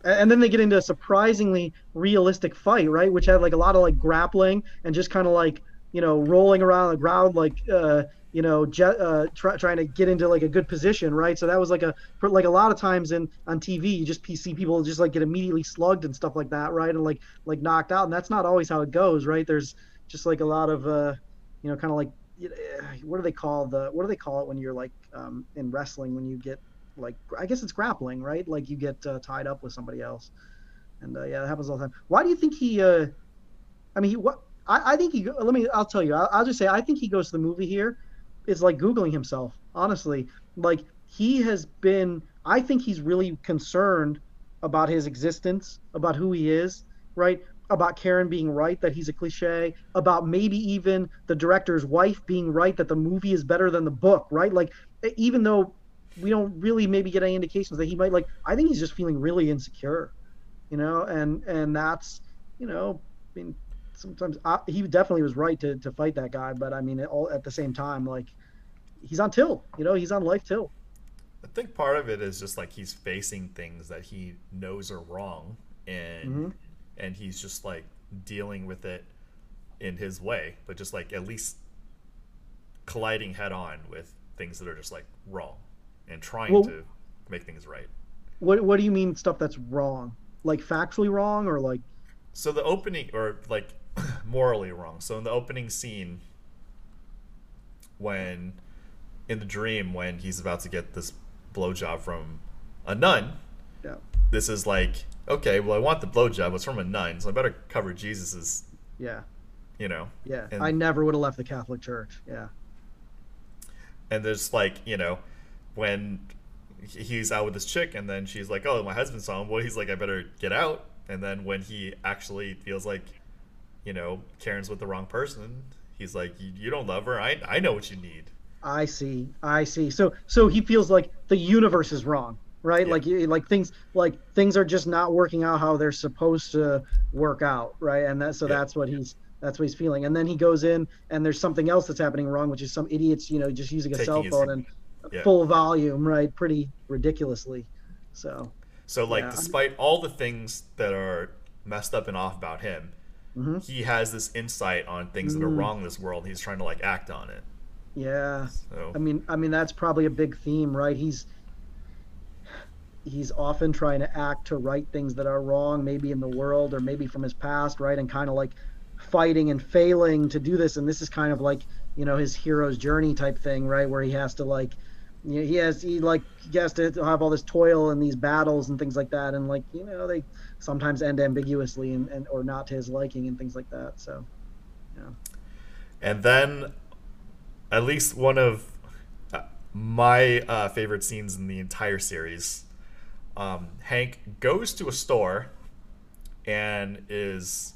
[SPEAKER 2] And then they get into a surprisingly realistic fight, right? Which had like a lot of like grappling and just kind of like, you know, rolling around the ground, like, uh, you know, jet, uh, try, trying to get into like a good position, right? So that was like a, like a lot of times in on TV, you just see people just like get immediately slugged and stuff like that, right? And like, like knocked out. And that's not always how it goes, right? There's just like a lot of, uh, you know, kind of like, what do they call the, what do they call it when you're like um, in wrestling when you get like I guess it's grappling, right? Like you get uh, tied up with somebody else, and uh, yeah, that happens all the time. Why do you think he? Uh, I mean, he, what? I, I think he. Let me. I'll tell you. I'll, I'll just say I think he goes to the movie here. Is like googling himself. Honestly, like he has been. I think he's really concerned about his existence, about who he is, right? about Karen being right that he's a cliche, about maybe even the director's wife being right that the movie is better than the book, right? Like even though we don't really maybe get any indications that he might like I think he's just feeling really insecure, you know, and and that's you know, I mean sometimes I, he definitely was right to to fight that guy, but I mean all at the same time like he's on till, you know, he's on life till.
[SPEAKER 1] I think part of it is just like he's facing things that he knows are wrong and mm-hmm. and he's just like dealing with it in his way, but just like at least colliding head on with things that are just like wrong and trying well, to make things right.
[SPEAKER 2] What what do you mean stuff that's wrong? Like factually wrong or like
[SPEAKER 1] So the opening or like (coughs) morally wrong. So in the opening scene when in the dream when he's about to get this blowjob from a nun.
[SPEAKER 2] Yeah.
[SPEAKER 1] This is like, okay, well I want the blowjob, it's from a nun, so I better cover Jesus's
[SPEAKER 2] Yeah.
[SPEAKER 1] You know.
[SPEAKER 2] Yeah. And, I never would have left the Catholic Church. Yeah.
[SPEAKER 1] And there's like, you know, when he's out with this chick and then she's like, "Oh, my husband saw him." Well, he's like, "I better get out." And then when he actually feels like, you know, Karen's with the wrong person, he's like, "You don't love her. I I know what you need."
[SPEAKER 2] I see. I see. So so he feels like the universe is wrong, right? Yeah. Like eh, like things like things are just not working out how they're supposed to work out, right? And that so yeah. that's what he's that's what he's feeling. And then he goes in and there's something else that's happening wrong, which is some idiots, you know, just using a Taking cell phone and yeah. full volume, right? Pretty ridiculously. So.
[SPEAKER 1] So like, despite all the things that are messed up and off about him, mm-hmm. he has this insight on things mm-hmm. that are mm-hmm. wrong in this world. He's trying to like act on it.
[SPEAKER 2] Yeah. So. I mean, I mean that's probably a big theme, right? He's he's often trying to act to right things that are wrong, maybe in the world or maybe from his past, right? And kind of like fighting and failing to do this. And this is kind of like you know his hero's journey type thing, right? Where he has to like he has he like he has to have all this toil and these battles and things like that and like you know they sometimes end ambiguously and, and or not to his liking and things like that so yeah
[SPEAKER 1] and then at least one of uh, my uh, favorite scenes in the entire series um, hank goes to a store and is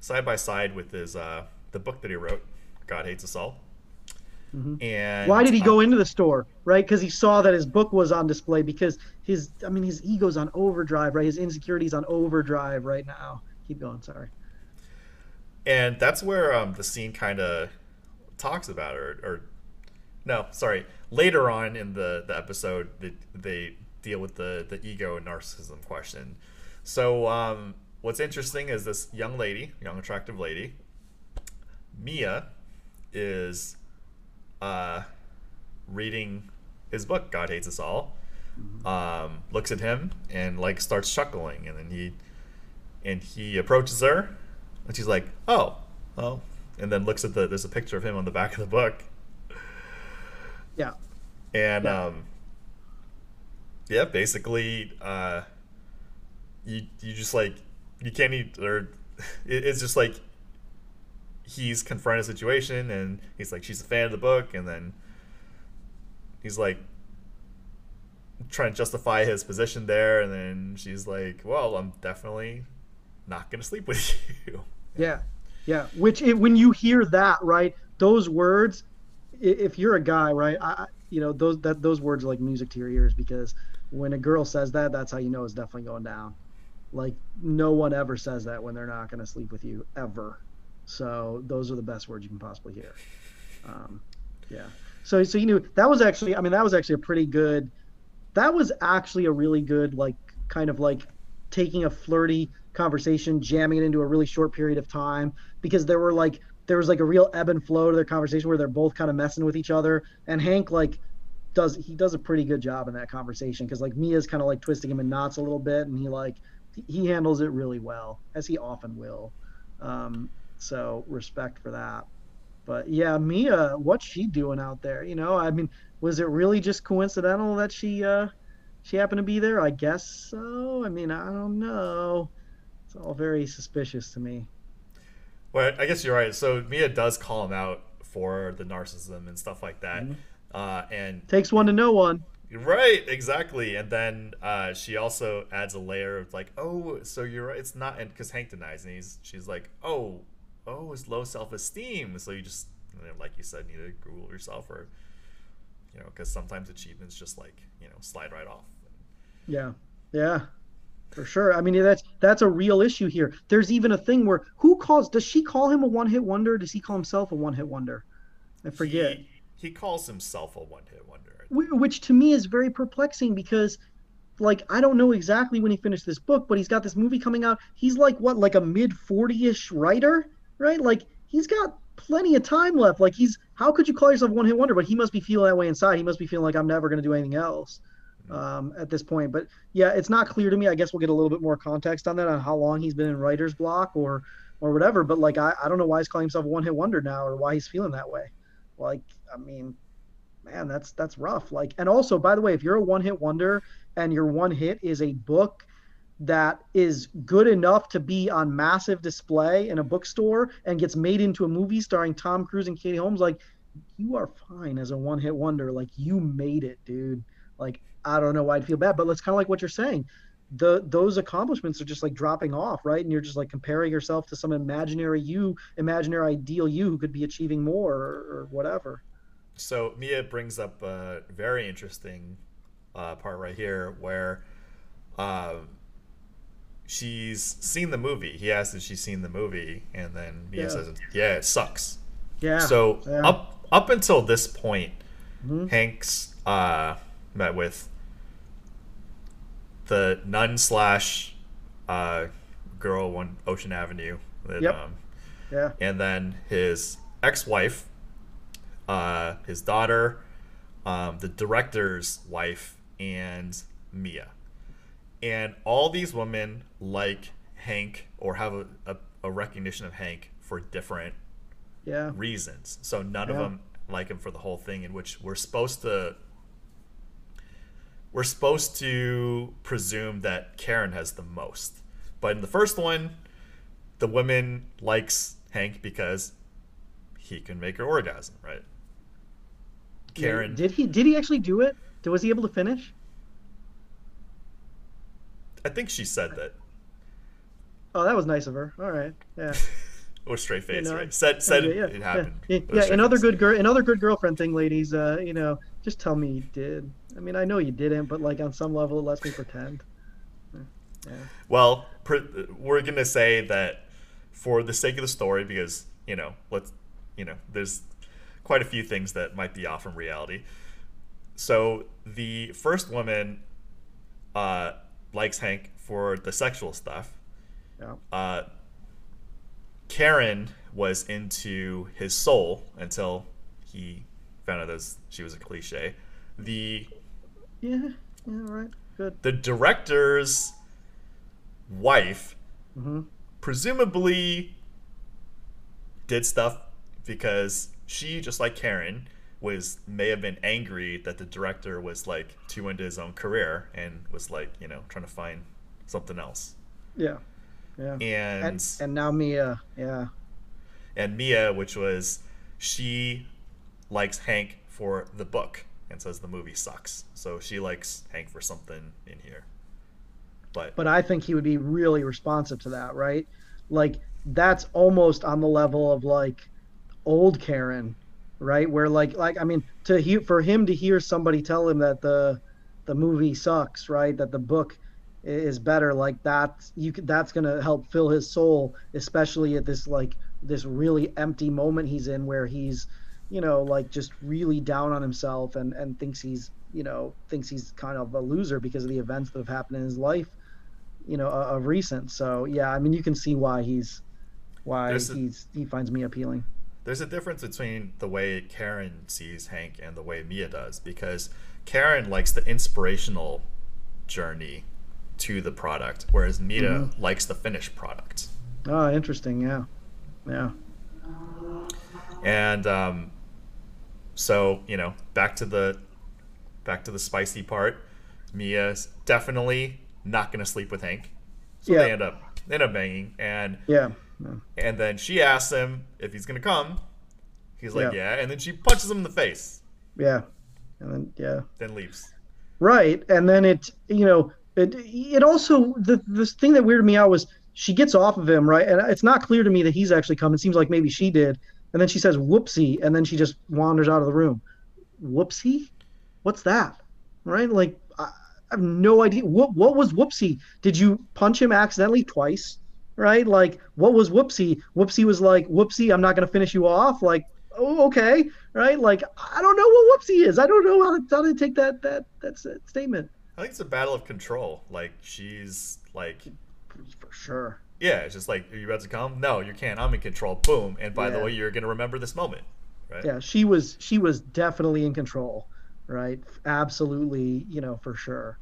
[SPEAKER 1] side by side with his uh, the book that he wrote god hates us all
[SPEAKER 2] Mm-hmm. And why did he go into the store? Right, because he saw that his book was on display. Because his, I mean, his ego's on overdrive. Right, his insecurities on overdrive right now. Keep going. Sorry.
[SPEAKER 1] And that's where um, the scene kind of talks about or, or no, sorry. Later on in the the episode, they, they deal with the the ego and narcissism question. So um, what's interesting is this young lady, young attractive lady, Mia, is uh, reading his book, God Hates Us All, um, looks at him and like starts chuckling, and then he and he approaches her, and she's like, "Oh, oh," and then looks at the there's a picture of him on the back of the book.
[SPEAKER 2] Yeah.
[SPEAKER 1] And yeah. um, yeah, basically, uh, you you just like you can't eat or (laughs) it, it's just like he's confronted a situation and he's like she's a fan of the book and then he's like trying to justify his position there and then she's like well i'm definitely not going to sleep with (laughs) you
[SPEAKER 2] yeah yeah which it, when you hear that right those words if you're a guy right I, you know those that those words are like music to your ears because when a girl says that that's how you know it's definitely going down like no one ever says that when they're not going to sleep with you ever so those are the best words you can possibly hear. Um, yeah. So so you knew that was actually I mean that was actually a pretty good. That was actually a really good like kind of like taking a flirty conversation, jamming it into a really short period of time because there were like there was like a real ebb and flow to their conversation where they're both kind of messing with each other and Hank like does he does a pretty good job in that conversation because like Mia's kind of like twisting him in knots a little bit and he like he handles it really well as he often will. Um, so respect for that. But yeah, Mia, what's she doing out there? You know, I mean, was it really just coincidental that she uh she happened to be there? I guess so. I mean, I don't know. It's all very suspicious to me.
[SPEAKER 1] Well, I guess you're right. So Mia does call him out for the narcissism and stuff like that. Mm-hmm. Uh, and
[SPEAKER 2] takes one to know one.
[SPEAKER 1] Right, exactly. And then uh, she also adds a layer of like, oh, so you're right. It's not, and because Hank denies, and he's she's like, oh, oh, it's low self esteem. So you just, like you said, need to Google yourself, or you know, because sometimes achievements just like you know slide right off.
[SPEAKER 2] Yeah, yeah, for sure. I mean, that's that's a real issue here. There's even a thing where who calls? Does she call him a one hit wonder? Does he call himself a one hit wonder? I forget.
[SPEAKER 1] He, he calls himself a one hit wonder.
[SPEAKER 2] Which to me is very perplexing because like I don't know exactly when he finished this book, but he's got this movie coming out. He's like what, like a mid 40ish writer, right? Like he's got plenty of time left. Like he's how could you call yourself one hit wonder? But he must be feeling that way inside. He must be feeling like I'm never going to do anything else um, at this point. But yeah, it's not clear to me. I guess we'll get a little bit more context on that on how long he's been in writer's block or or whatever. But like I, I don't know why he's calling himself a one hit wonder now or why he's feeling that way. Like I mean, man, that's that's rough. Like, and also, by the way, if you're a one hit wonder and your one hit is a book that is good enough to be on massive display in a bookstore and gets made into a movie starring Tom Cruise and Katie Holmes, like you are fine as a one hit wonder. Like you made it, dude. Like I don't know why I'd feel bad, but it's kind of like what you're saying. The those accomplishments are just like dropping off, right? And you're just like comparing yourself to some imaginary you, imaginary ideal you who could be achieving more or, or whatever.
[SPEAKER 1] So Mia brings up a very interesting uh, part right here where um, she's seen the movie. He asks if she's seen the movie, and then Mia yeah. says, "Yeah, it sucks."
[SPEAKER 2] Yeah.
[SPEAKER 1] So
[SPEAKER 2] yeah.
[SPEAKER 1] up up until this point, mm-hmm. Hanks uh, met with the nun slash uh, girl on Ocean Avenue. That,
[SPEAKER 2] yep.
[SPEAKER 1] Um,
[SPEAKER 2] yeah.
[SPEAKER 1] And then his ex-wife uh, his daughter, um, the director's wife, and Mia. And all these women like Hank or have a, a, a recognition of Hank for different
[SPEAKER 2] yeah.
[SPEAKER 1] reasons. So none yeah. of them like him for the whole thing, in which we're supposed to we're supposed to presume that Karen has the most. But in the first one, the woman likes Hank because he can make her orgasm, right? Karen.
[SPEAKER 2] Did he? Did he actually do it? Was he able to finish?
[SPEAKER 1] I think she said that.
[SPEAKER 2] Oh, that was nice of her. All right, yeah. (laughs)
[SPEAKER 1] or straight face, you know, right? Said said yeah, it happened.
[SPEAKER 2] Yeah, yeah another face. good girl, another good girlfriend thing, ladies. Uh, you know, just tell me you did. I mean, I know you didn't, but like on some level, it lets me pretend.
[SPEAKER 1] Yeah. Well, we're gonna say that for the sake of the story, because you know, let's, you know, there's quite a few things that might be off from reality. So the first woman uh, likes Hank for the sexual stuff.
[SPEAKER 2] Yeah.
[SPEAKER 1] Uh, Karen was into his soul until he found out that she was a cliche. The
[SPEAKER 2] yeah, yeah, right, good.
[SPEAKER 1] The director's wife
[SPEAKER 2] mm-hmm.
[SPEAKER 1] presumably did stuff because she, just like Karen, was may have been angry that the director was like too into his own career and was like you know trying to find something else.
[SPEAKER 2] Yeah, yeah.
[SPEAKER 1] And
[SPEAKER 2] and, and now Mia, yeah.
[SPEAKER 1] And Mia, which was she likes Hank for the book and says the movie sucks. So she likes Hank for something in here. But
[SPEAKER 2] but I think he would be really responsive to that, right? Like that's almost on the level of like old Karen, right? Where like like I mean to hear for him to hear somebody tell him that the the movie sucks, right? That the book is better, like that you could, that's gonna help fill his soul, especially at this like this really empty moment he's in where he's you know like just really down on himself and and thinks he's you know thinks he's kind of a loser because of the events that have happened in his life you know of recent so yeah i mean you can see why he's why There's he's a, he finds me appealing
[SPEAKER 1] there's a difference between the way Karen sees Hank and the way Mia does because Karen likes the inspirational journey to the product, whereas Mia mm-hmm. likes the finished product.
[SPEAKER 2] Oh, interesting. Yeah, yeah.
[SPEAKER 1] And um, so you know, back to the back to the spicy part. Mia's definitely not going to sleep with Hank, so yeah. they end up they end up banging, and
[SPEAKER 2] yeah
[SPEAKER 1] and then she asks him if he's gonna come. He's like, yeah. yeah. And then she punches him in the face.
[SPEAKER 2] Yeah. And then yeah.
[SPEAKER 1] Then leaves.
[SPEAKER 2] right and then it you know it it also the this thing that weirded me out was she gets off of him right and it's not clear to me that he's actually come it seems like maybe she did and then she says whoopsie and then she just wanders out of the room whoopsie what's that right like i, I have no idea what what was whoopsie did you punch him accidentally twice right like what was whoopsie whoopsie was like whoopsie i'm not going to finish you off like oh okay right like i don't know what whoopsie is i don't know how to, how to take that that that statement
[SPEAKER 1] I think it's a battle of control. Like she's like,
[SPEAKER 2] for sure.
[SPEAKER 1] yeah, it's just like, are you about to come? No, you can't. I'm in control. Boom. And by the way, you're gonna remember this moment, right?
[SPEAKER 2] Yeah, she was she was definitely in control, right? Absolutely, you know, for sure.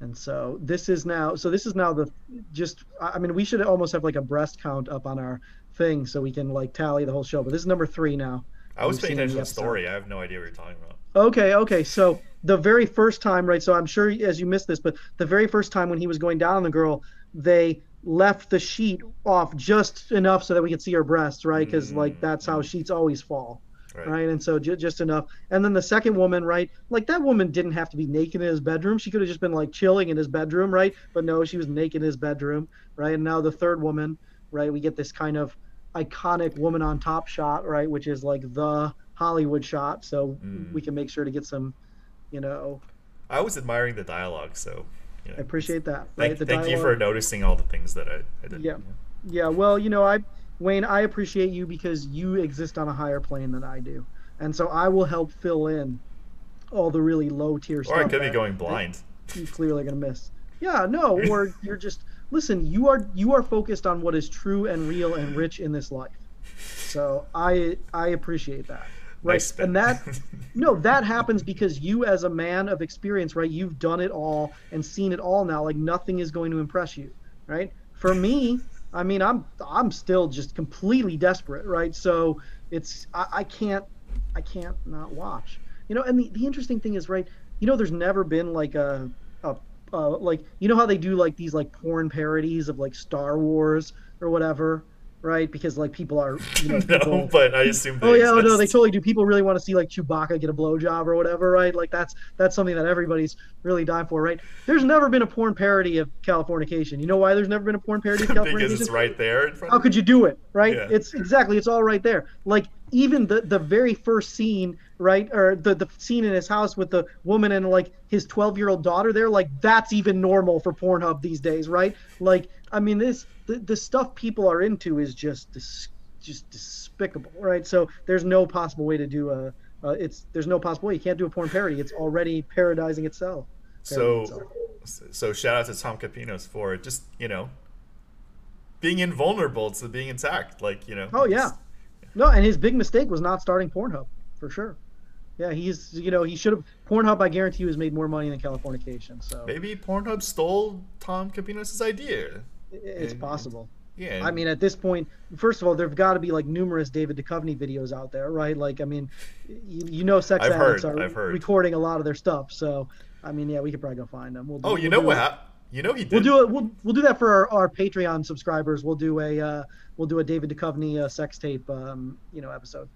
[SPEAKER 2] And so this is now so this is now the just I mean we should almost have like a breast count up on our thing so we can like tally the whole show. But this is number 3 now.
[SPEAKER 1] I was paying attention to
[SPEAKER 2] the
[SPEAKER 1] the story. I have no idea what you're talking about.
[SPEAKER 2] Okay, okay. So the very first time, right? So I'm sure as you missed this, but the very first time when he was going down on the girl, they left the sheet off just enough so that we could see her breasts, right? Because like mm-hmm. that's how sheets always fall,
[SPEAKER 1] Right.
[SPEAKER 2] right? And so j- just enough. And then the second woman, right? Like that woman didn't have to be naked in his bedroom. She could have just been like chilling in his bedroom, right? But no, she was naked in his bedroom, right? And now the third woman, right? We get this kind of iconic woman on top shot, right? Which is like the Hollywood shot, so
[SPEAKER 1] Mm.
[SPEAKER 2] we can make sure to get some, you know.
[SPEAKER 1] I was admiring the dialogue, so you know,
[SPEAKER 2] I appreciate that. Right?
[SPEAKER 1] Thank, thank you for noticing all the things that I, I did.
[SPEAKER 2] Yeah. Yeah, well, you know, I Wayne, I appreciate you because you exist on a higher plane than I do, and so I will help fill in all the really low tier stuff.
[SPEAKER 1] Or I could be going blind.
[SPEAKER 2] You're clearly gonna miss. Yeah, no, (laughs) or you're just listen. You are you are focused on what is true and real and rich in this life. So I I appreciate that. Right,
[SPEAKER 1] Nice
[SPEAKER 2] and that (laughs) no, that happens because you, as a man of experience, right, you've done it all and seen it all now. Like nothing is going to impress you, right? For me, I mean, I'm I'm still just completely desperate, right? So it's I, I can't I can't not watch. You know, and the, the interesting thing is, right? You know, there's never been like a a uh, like you know how they do like these like porn parodies of like Star Wars or whatever, right? Because like people are you know (laughs)
[SPEAKER 1] no, but I assume.
[SPEAKER 2] Oh yeah, oh, no, they totally do. People really want to see like Chewbacca get a blowjob or whatever, right? Like that's that's something that everybody's really dying for, right? There's never been a porn parody of Californication. You know why there's never been a porn parody of (laughs)
[SPEAKER 1] because
[SPEAKER 2] Californication?
[SPEAKER 1] it's right there in front.
[SPEAKER 2] How could you do it, right?
[SPEAKER 1] Yeah.
[SPEAKER 2] It's exactly, it's all right there. Like even the the very first scene, right, or the the scene in his house with the woman and like his 12 year old daughter there, like that's even normal for Pornhub these days, right? Like I mean, this the, the stuff people are into is just dis, just despicable, right? So there's no possible way to do a. Uh, it's there's no possible way you can't do a porn parody. It's already parodizing itself.
[SPEAKER 1] So,
[SPEAKER 2] itself.
[SPEAKER 1] so shout out to Tom Kapinos for just you know being invulnerable to being attacked, Like you know.
[SPEAKER 2] Oh yeah, no, and his big mistake was not starting Pornhub for sure. Yeah, he's you know he should have Pornhub. I guarantee you has made more money than Californication. So
[SPEAKER 1] Maybe Pornhub stole Tom Kapinos' idea.
[SPEAKER 2] It's possible.
[SPEAKER 1] Yeah.
[SPEAKER 2] I mean, at this point, first of all, there've got to be like numerous David Duchovny videos out there, right? Like, I mean, you, you know, sex
[SPEAKER 1] I've
[SPEAKER 2] addicts
[SPEAKER 1] heard,
[SPEAKER 2] are recording a lot of their stuff. So, I mean, yeah, we could probably go find them. We'll do,
[SPEAKER 1] oh, you
[SPEAKER 2] we'll
[SPEAKER 1] know what? You know he did.
[SPEAKER 2] We'll do it. We'll, we'll do that for our, our Patreon subscribers. We'll do a uh, we'll do a David Duchovny uh, sex tape, um, you know, episode.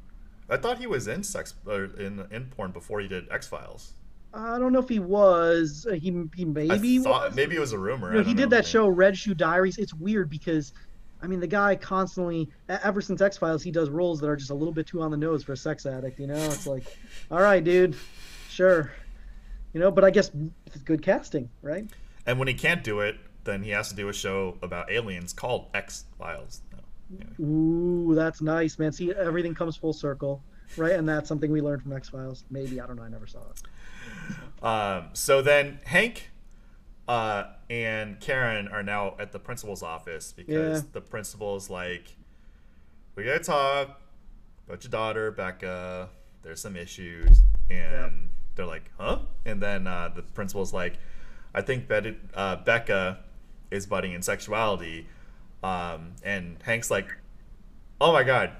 [SPEAKER 1] I thought he was in sex or in in porn before he did X Files.
[SPEAKER 2] I don't know if he was. Uh, he he maybe
[SPEAKER 1] I thought
[SPEAKER 2] was.
[SPEAKER 1] maybe it was a rumor.
[SPEAKER 2] You know, he did
[SPEAKER 1] know.
[SPEAKER 2] that show Red Shoe Diaries. It's weird because, I mean, the guy constantly, ever since X Files, he does roles that are just a little bit too on the nose for a sex addict. You know, it's like, (laughs) all right, dude, sure, you know. But I guess it's good casting, right?
[SPEAKER 1] And when he can't do it, then he has to do a show about aliens called X Files. No. Anyway.
[SPEAKER 2] Ooh, that's nice, man. See, everything comes full circle, right? And that's something we learned from X Files. Maybe I don't know. I never saw it.
[SPEAKER 1] Um, so then Hank uh, and Karen are now at the principal's office because
[SPEAKER 2] Yeah.
[SPEAKER 1] the principal's like, we gotta talk about your daughter, Becca. There's some issues. And they're like, huh? And then uh, the principal's like, I think Bet- uh, Becca is budding in sexuality. Um, and Hank's like, oh my God.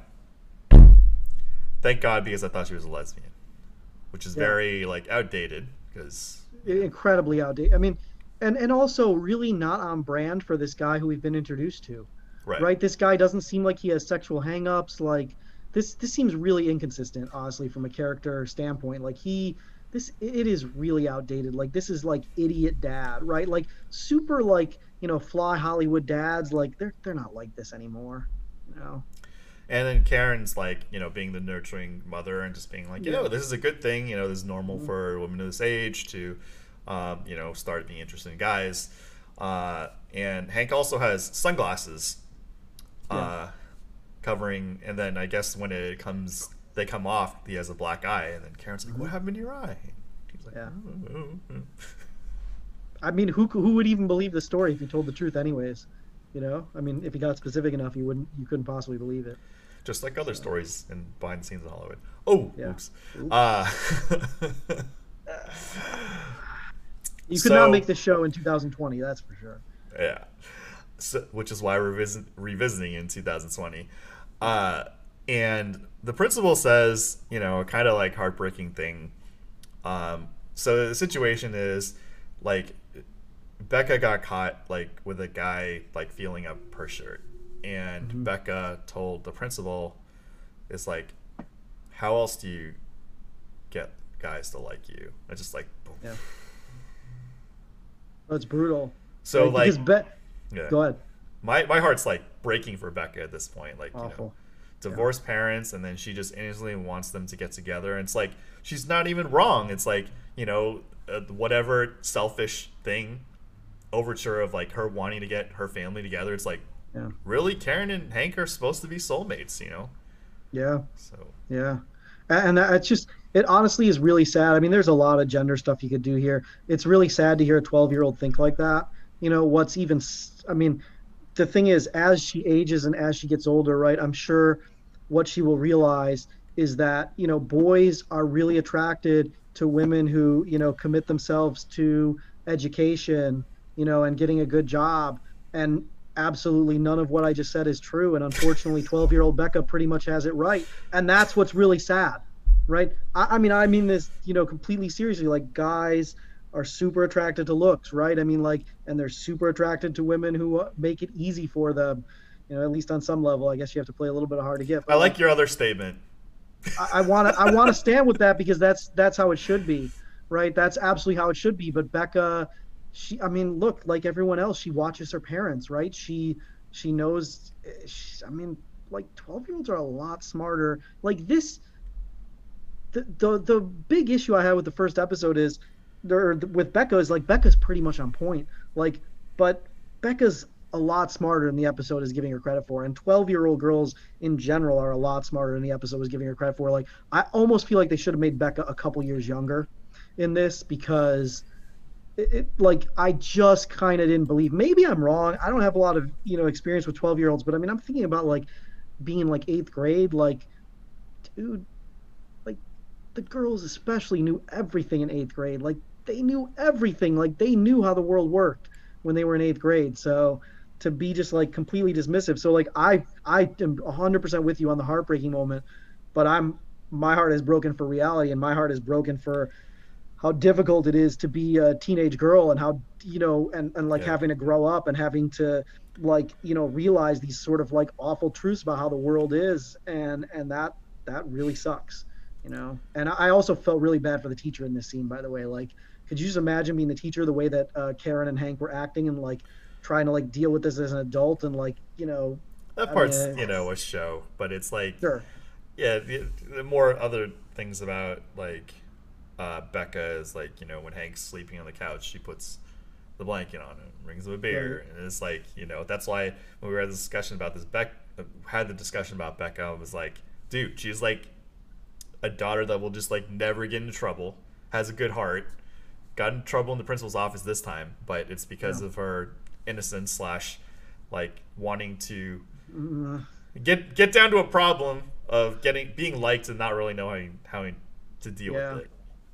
[SPEAKER 1] Thank God because I thought she was a lesbian, which is
[SPEAKER 2] Yeah.
[SPEAKER 1] very like outdated because
[SPEAKER 2] Incredibly outdated. I mean, and and also really not on brand for this guy who we've been introduced to.
[SPEAKER 1] right.
[SPEAKER 2] right? This guy doesn't seem like he has sexual hangups. Like this, this seems really inconsistent, honestly, from a character standpoint. Like he, this it is really outdated. Like this is like idiot dad, right? Like super like you know fly Hollywood dads. Like they're they're not like this anymore. You know.
[SPEAKER 1] And then Karen's like, you know, being the nurturing mother and just being like, you
[SPEAKER 2] Yeah.
[SPEAKER 1] know, this is a good thing. You know, this is normal
[SPEAKER 2] Mhm.
[SPEAKER 1] for women of this age to, um, you know, start being interested in guys. Uh, and Hank also has sunglasses, uh,
[SPEAKER 2] Yeah.
[SPEAKER 1] covering. And then I guess when it comes, they come off, he has a black eye. And then Karen's like,
[SPEAKER 2] Mhm.
[SPEAKER 1] what happened to your eye? He's like,
[SPEAKER 2] Yeah.
[SPEAKER 1] "Oh, oh, oh."
[SPEAKER 2] I mean, who who would even believe the story if he told the truth, anyways? You know, I mean, if he got specific enough, you wouldn't, you couldn't possibly believe it.
[SPEAKER 1] just like other stories in behind the scenes in Hollywood. Oh,
[SPEAKER 2] Yeah.
[SPEAKER 1] oops.
[SPEAKER 2] Oops.
[SPEAKER 1] Uh, (laughs)
[SPEAKER 2] You could not make the show in 2020, that's for sure.
[SPEAKER 1] Yeah. So, which is why we're visit, revisiting in 2020. Uh, and the principal says, you know, kind of like heartbreaking thing. Um, so the situation is like Becca got caught like with a guy like feeling up her shirt, and
[SPEAKER 2] Mhm.
[SPEAKER 1] Becca told the principal, "Is like, how else do you get guys to like you?" I just like, boom.
[SPEAKER 2] Yeah. Oh, it's brutal.
[SPEAKER 1] so like,
[SPEAKER 2] Be-
[SPEAKER 1] yeah.
[SPEAKER 2] go ahead.
[SPEAKER 1] my my heart's like breaking for Becca at this point. Like, you know,
[SPEAKER 2] Awful.
[SPEAKER 1] divorced parents, and then she just innocently wants them to get together. And it's like she's not even wrong. It's like you know, uh, whatever selfish thing, overture of like her wanting to get her family together. It's like
[SPEAKER 2] Yeah.
[SPEAKER 1] really, Karen and Hank are supposed to be soulmates. You know,
[SPEAKER 2] Yeah.
[SPEAKER 1] so
[SPEAKER 2] Yeah, and that- it's just it honestly is really sad. I mean, there's a lot of gender stuff you could do here. It's really sad to hear a 12 year old think like that. You know, what's even? I mean, the thing is, as she ages and as she gets older, right? I'm sure what she will realize is that you know boys are really attracted to women who you know commit themselves to education, you know, and getting a good job. And absolutely none of what I just said is true. And unfortunately, 12 year old Becca pretty much has it right. And that's what's really sad, right? I, I mean, I mean this, you know, completely seriously. Like, guys are super attracted to looks, right? I mean, like, and they're super attracted to women who uh, make it easy for them, you know, at least on some level. I guess you have to play a little bit of hard to get.
[SPEAKER 1] I like your other statement.
[SPEAKER 2] I want to I want to stand with that because that's that's how it should be, right? That's absolutely how it should be. But Becca, she I mean, look, like everyone else, she watches her parents, right? She she knows. She, I mean, like twelve year olds are a lot smarter. Like this. The, the the big issue I had with the first episode is, there with Becca is like Becca's pretty much on point. Like, but Becca's a lot smarter than the episode is giving her credit for. And 12 year old girls in general are a lot smarter than the episode was giving her credit for. Like, I almost feel like they should have made Becca a couple years younger in this because it, like I just kind of didn't believe. Maybe I'm wrong. I don't have a lot of, you know, experience with 12 year olds, but I mean, I'm thinking about like being like eighth grade. Like, dude, like the girls especially knew everything in eighth grade. Like, they knew everything. Like, they knew how the world worked when they were in eighth grade. So, to be just like completely dismissive. So like I I am 100% with you on the heartbreaking moment, but I'm my heart is broken for reality and my heart is broken for how difficult it is to be a teenage girl and how you know and and like
[SPEAKER 1] Yeah.
[SPEAKER 2] having to grow up and having to like you know realize these sort of like awful truths about how the world is. And and that that really sucks you know? And i also felt really bad for the teacher in this scene by the way. Like could you just imagine being the teacher the way that uh, karen and hank were acting and like trying to like deal with this as an adult and like you know
[SPEAKER 1] That
[SPEAKER 2] I
[SPEAKER 1] part's
[SPEAKER 2] mean,
[SPEAKER 1] you know a show, but it's like
[SPEAKER 2] sure.
[SPEAKER 1] yeah, the, the more other things about like uh, Becca is like you know when Hank's sleeping on the couch, she puts the blanket on him, brings him a beer, and it's like you know that's why when we had the discussion about this, Beck uh, had the discussion about Becca, I was like, dude, she's like a daughter that will just like never get into trouble, has a good heart, got in trouble in the principal's office this time, but it's because
[SPEAKER 2] Yeah.
[SPEAKER 1] of her innocence slash like wanting to
[SPEAKER 2] Mm,
[SPEAKER 1] get get down to a problem of getting being liked and not really knowing how to deal
[SPEAKER 2] Yeah.
[SPEAKER 1] with it.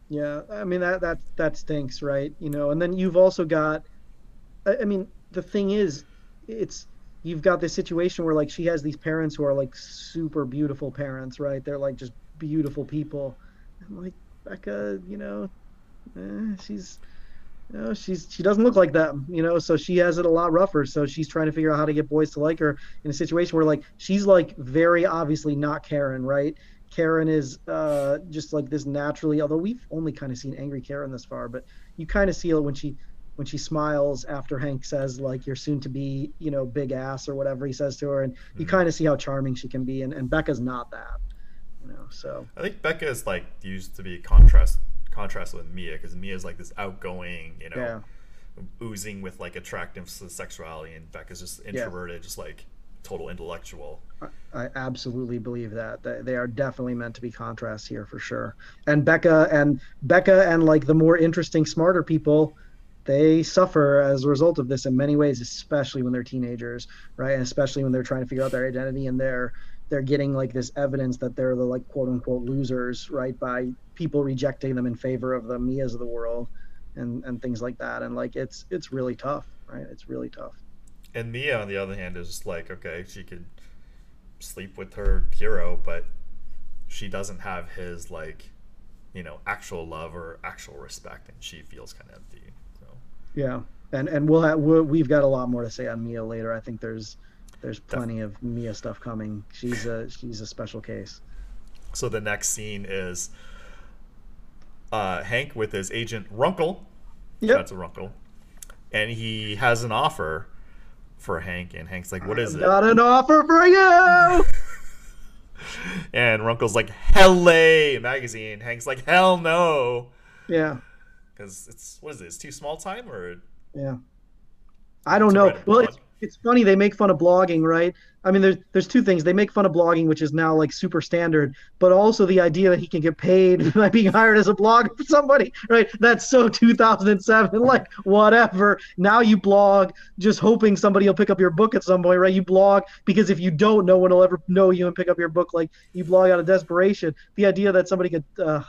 [SPEAKER 2] Yeah, I mean that that that stinks, right? You know, and then you've also got, I I mean, the thing is, it's you've got this situation where like she has these parents who are like super beautiful parents, right? They're like just beautiful people, and like Becca, you know, eh, she's. You know, she's she doesn't look like them, you know, so she has it a lot rougher. So she's trying to figure out how to get boys to like her in a situation where like she's like very obviously not Karen, right? Karen is uh, just like this naturally. Although we've only kind of seen angry Karen this far, but you kind of see it when she when she smiles after Hank says like you're soon to be you know big ass or whatever he says to her, and you
[SPEAKER 1] Mhm.
[SPEAKER 2] kind of see how charming she can be, and, and Becca's not that, you know. So
[SPEAKER 1] I think Becca is like used to be contrast contrast with Mia because Mia is like this outgoing, you know,
[SPEAKER 2] yeah,
[SPEAKER 1] oozing with like attractiveness to sexuality, and Becca's just introverted, just like total intellectual.
[SPEAKER 2] I absolutely believe that. They are definitely meant to be contrasts here for sure. And Becca and Becca and like the more interesting, smarter people, they suffer as a result of this in many ways, especially when they're teenagers, right? And especially when they're trying to figure out their identity and they're they're getting like this evidence that they're the like quote unquote losers, right? By people rejecting them in favor of the Mias of the world and and things like that. And like it's it's really tough, right? It's really tough.
[SPEAKER 1] And Mia, on the other hand, is like okay, she could sleep with her hero, but she doesn't have his like, you know, actual love or actual respect, and she feels kind of empty. So
[SPEAKER 2] Yeah, and and we'll have we'll, we've got a lot more to say on Mia later. I think there's there's plenty of Mia stuff coming. She's a (laughs) she's a special case.
[SPEAKER 1] So the next scene is uh, Hank with his agent Runkle.
[SPEAKER 2] Yeah,
[SPEAKER 1] That's a Runkle, and he has an offer for Hank, and Hank's like, "What is it?"
[SPEAKER 2] Got an offer for you. (laughs)
[SPEAKER 1] And Runkle's like, "Hell-A magazine." Hank's like, "Hell no,"
[SPEAKER 2] yeah,
[SPEAKER 1] because it's what is it? It's too small time, or
[SPEAKER 2] yeah. I don't know. Well, it's, it's funny they make fun of blogging, right? I mean, there's there's two things. They make fun of blogging, which is now like super standard, but also the idea that he can get paid (laughs) by being hired as a blogger for somebody, right? That's so 2007. (laughs) Like whatever. Now you blog just hoping somebody will pick up your book at some point, right? You blog because if you don't, no one will ever know you and pick up your book. Like you blog out of desperation. The idea that somebody could uh,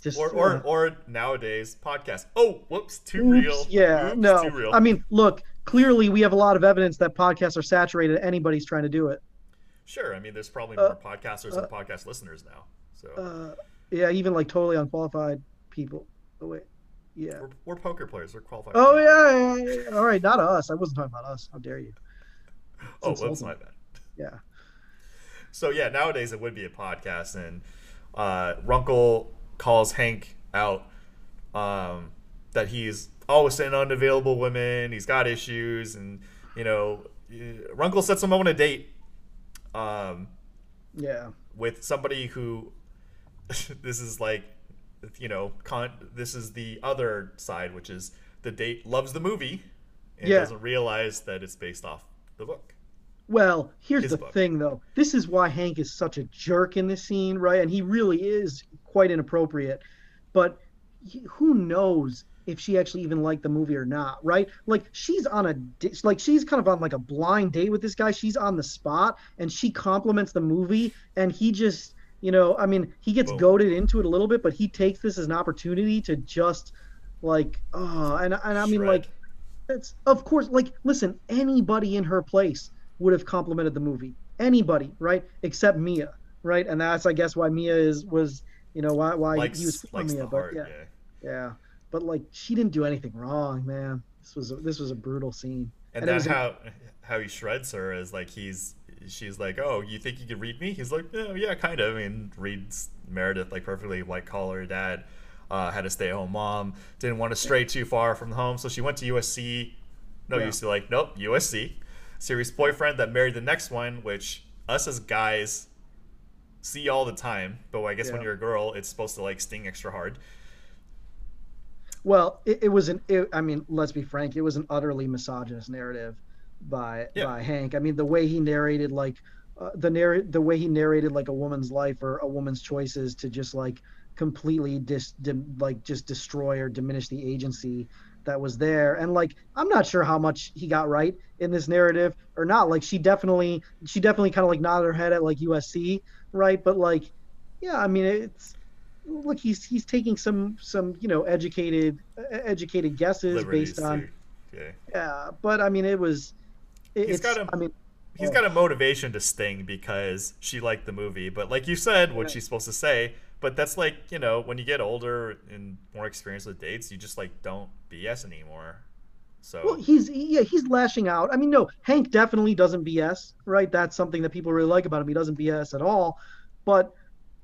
[SPEAKER 2] just
[SPEAKER 1] or or,
[SPEAKER 2] uh,
[SPEAKER 1] or nowadays podcast. Oh, whoops, too
[SPEAKER 2] Oops,
[SPEAKER 1] real.
[SPEAKER 2] Yeah,
[SPEAKER 1] Oops,
[SPEAKER 2] no.
[SPEAKER 1] too real.
[SPEAKER 2] I mean, look, clearly we have a lot of evidence that podcasts are saturated. Anybody's trying to do it.
[SPEAKER 1] sure. I mean, there's probably
[SPEAKER 2] Uh,
[SPEAKER 1] more podcasters and podcast listeners now. So
[SPEAKER 2] Uh, yeah, even like totally unqualified people. Oh wait, yeah.
[SPEAKER 1] we're, we're poker players. We're qualified.
[SPEAKER 2] Oh yeah, yeah, yeah. All right, not us. I wasn't talking about us. How dare you? (laughs)
[SPEAKER 1] Oh,
[SPEAKER 2] It's
[SPEAKER 1] whoops,
[SPEAKER 2] insulting.
[SPEAKER 1] my bad.
[SPEAKER 2] Yeah. (laughs)
[SPEAKER 1] So yeah, nowadays it would be a podcast, and uh, Runkle calls Hank out um, that he's always with unavailable women. He's got issues, and you know, uh, Runkle sets him up on a date um,
[SPEAKER 2] Yeah.
[SPEAKER 1] with somebody who (laughs) this is like, you know, con- this is the other side, which is the date loves the movie and
[SPEAKER 2] Yeah.
[SPEAKER 1] doesn't realize that it's based off the book.
[SPEAKER 2] Well, here's
[SPEAKER 1] His
[SPEAKER 2] the
[SPEAKER 1] book.
[SPEAKER 2] thing, though. This is why Hank is such a jerk in this scene, right? And he really is quite inappropriate. But he- who knows if she actually even liked the movie or not, right? Like she's on a like she's kind of on like a blind date with this guy. She's on the spot, and she compliments the movie, and he just, you know, I mean, he gets
[SPEAKER 1] Boom.
[SPEAKER 2] goaded into it a little bit, but he takes this as an opportunity to just like, oh, and and I mean,
[SPEAKER 1] Shred.
[SPEAKER 2] like, that's of course like listen anybody in her place would have complimented the movie anybody right except mia right and that's i guess why mia is was you know why why
[SPEAKER 1] likes
[SPEAKER 2] he was mia but yeah,
[SPEAKER 1] yeah.
[SPEAKER 2] yeah but like she didn't do anything wrong man this was a, this was a brutal scene
[SPEAKER 1] And,
[SPEAKER 2] And was
[SPEAKER 1] how how he shreds her is like he's she's like, oh, you think you can read me? He's like, yeah, yeah, kind of. I mean, reads Meredith like perfectly. White collar dad, uh, had a stay at home mom, didn't want to stray too far from home, so she went to USC. No,
[SPEAKER 2] Yeah.
[SPEAKER 1] used like, nope, USC. Serious boyfriend that married the next one, which us as guys see all the time. But I guess when you're a girl, it's supposed to like sting extra hard.
[SPEAKER 2] Well it, it was an it, i mean let's be frank it was an utterly misogynist narrative by
[SPEAKER 1] Yeah.
[SPEAKER 2] by hank. I mean the way he narrated like uh, the narr- the way he narrated like a woman's life or a woman's choices to just like completely dis dim, like just destroy or diminish the agency that was there. And like i'm not sure how much he got right in this narrative or not. Like she definitely she definitely kind of like nodded her head at like usc right? But like yeah i mean it's look he's he's taking some some you know educated uh, educated guesses
[SPEAKER 1] Liberties
[SPEAKER 2] based on
[SPEAKER 1] too. Yeah.
[SPEAKER 2] yeah but i mean it was it,
[SPEAKER 1] He's
[SPEAKER 2] it's
[SPEAKER 1] got a-
[SPEAKER 2] i mean
[SPEAKER 1] He's
[SPEAKER 2] Oh.
[SPEAKER 1] got a motivation to sting because she liked the movie. But like you said, what
[SPEAKER 2] Yeah.
[SPEAKER 1] she's supposed to say. But that's like, you know, when you get older and more experienced with dates, you just like don't BS anymore. So
[SPEAKER 2] Well, he's yeah, he's lashing out. I mean, no, Hank definitely doesn't BS, right? That's something that people really like about him. He doesn't BS at all. But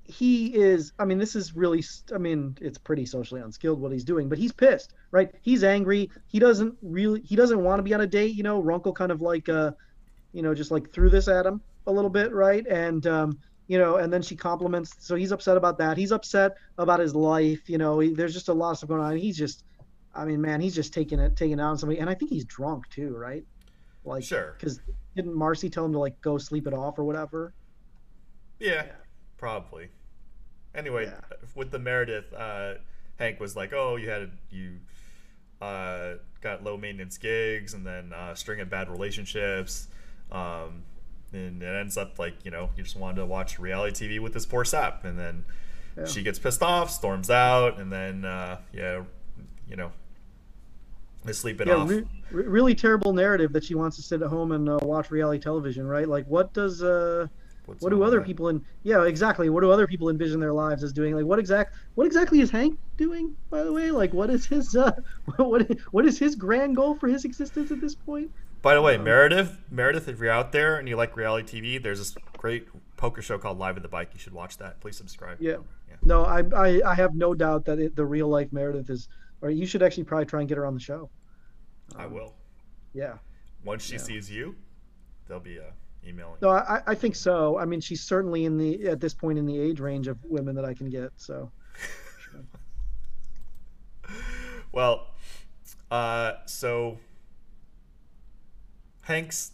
[SPEAKER 2] he is i mean this is really i mean it's pretty socially unskilled what he's doing but he's pissed right? He's angry. He doesn't really he doesn't want to be on a date you know? Runkle kind of like uh you know just like threw this at him a little bit right? And um you know and then she compliments so he's upset about that. He's upset about his life you know? He, there's just a lot of stuff going on. He's just i mean man he's just taking it taking it out on somebody. And i think he's drunk too right? Like
[SPEAKER 1] Sure.
[SPEAKER 2] because didn't marcy tell him to like go sleep it off or whatever?
[SPEAKER 1] Yeah, probably. Anyway,
[SPEAKER 2] Yeah.
[SPEAKER 1] with the Meredith, uh, Hank was like, "Oh, you had you uh, got low maintenance gigs, and then uh, string of bad relationships." Um, and it ends up like you know you just wanted to watch reality TV with this poor sap, and then
[SPEAKER 2] Yeah.
[SPEAKER 1] she gets pissed off, storms out, and then uh, yeah, you know, they sleep it
[SPEAKER 2] yeah,
[SPEAKER 1] off.
[SPEAKER 2] re- re- really terrible narrative that she wants to sit at home and uh, watch reality television, right? Like, what does uh, what do other
[SPEAKER 1] that?
[SPEAKER 2] people in yeah, exactly. What do other people envision their lives as doing? Like, what exact what exactly is Hank doing? By the way, like, what is his uh, (laughs) what what is his grand goal for his existence at this point?
[SPEAKER 1] By the way,
[SPEAKER 2] Um,
[SPEAKER 1] Meredith, Meredith, if you're out there and you like reality TV, there's this great poker show called Live at the Bike. You should watch that. Please subscribe.
[SPEAKER 2] Yeah.
[SPEAKER 1] Yeah.
[SPEAKER 2] No, I I, I have no doubt that it, the real life Meredith is, or you should actually probably try and get her on the show.
[SPEAKER 1] I will.
[SPEAKER 2] Yeah.
[SPEAKER 1] Once she
[SPEAKER 2] yeah.
[SPEAKER 1] sees you, there'll be uh, emailing.
[SPEAKER 2] No, I, I think so. I mean, she's certainly in the at this point in the age range of women that I can get. So (laughs)
[SPEAKER 1] Well, uh, so Hank's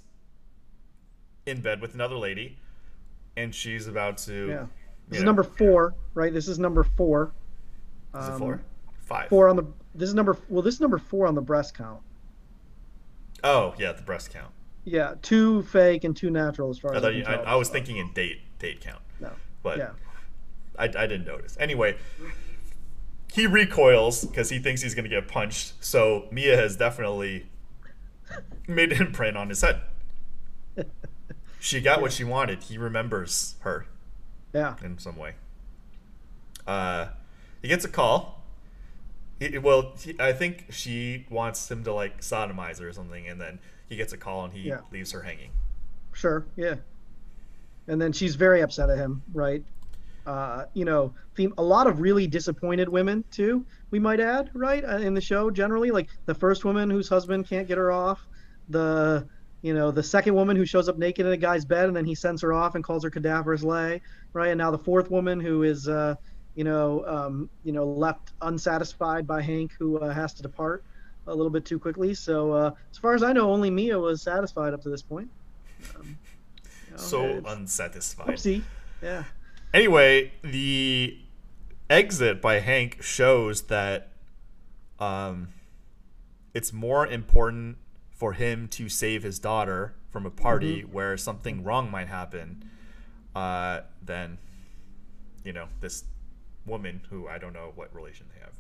[SPEAKER 1] in bed with another lady, and she's about to.
[SPEAKER 2] yeah, this is
[SPEAKER 1] know-
[SPEAKER 2] number four, right? This is number four.
[SPEAKER 1] Is it
[SPEAKER 2] Um,
[SPEAKER 1] four? Five.
[SPEAKER 2] Four on the. This is number. Well, this is number four on the breast count.
[SPEAKER 1] Oh yeah, the breast count.
[SPEAKER 2] Yeah, two fake and two natural as far
[SPEAKER 1] I
[SPEAKER 2] as I,
[SPEAKER 1] you, I. I was thinking in date date count,
[SPEAKER 2] No.
[SPEAKER 1] but
[SPEAKER 2] Yeah.
[SPEAKER 1] I, I didn't notice. Anyway, he recoils because he thinks he's going to get punched. So Mia has definitely (laughs) made an imprint on his head. (laughs) She got what she wanted. He remembers her
[SPEAKER 2] Yeah.
[SPEAKER 1] in some way. Uh, he gets a call. He, well, he, I think she wants him to like sodomize her or something, and then he gets a call and he
[SPEAKER 2] Yeah.
[SPEAKER 1] leaves her hanging.
[SPEAKER 2] Sure. Yeah. And then she's very upset at him, right? Uh, you know, theme, a lot of really disappointed women too. We might add, right, uh, in the show generally, like the first woman whose husband can't get her off, the you know the second woman who shows up naked in a guy's bed and then he sends her off and calls her cadaverous lay, right? And now the fourth woman who is, uh, you know, um, you know, left unsatisfied by Hank who uh, has to depart a little bit too quickly. So uh, as far as I know, only Mia was satisfied up to this point. Um, you know,
[SPEAKER 1] So unsatisfied.
[SPEAKER 2] Oopsie. Yeah.
[SPEAKER 1] Anyway, the exit by Hank shows that um, it's more important for him to save his daughter from a party where something wrong might happen uh, than, you know, this woman who I don't know what relation they have.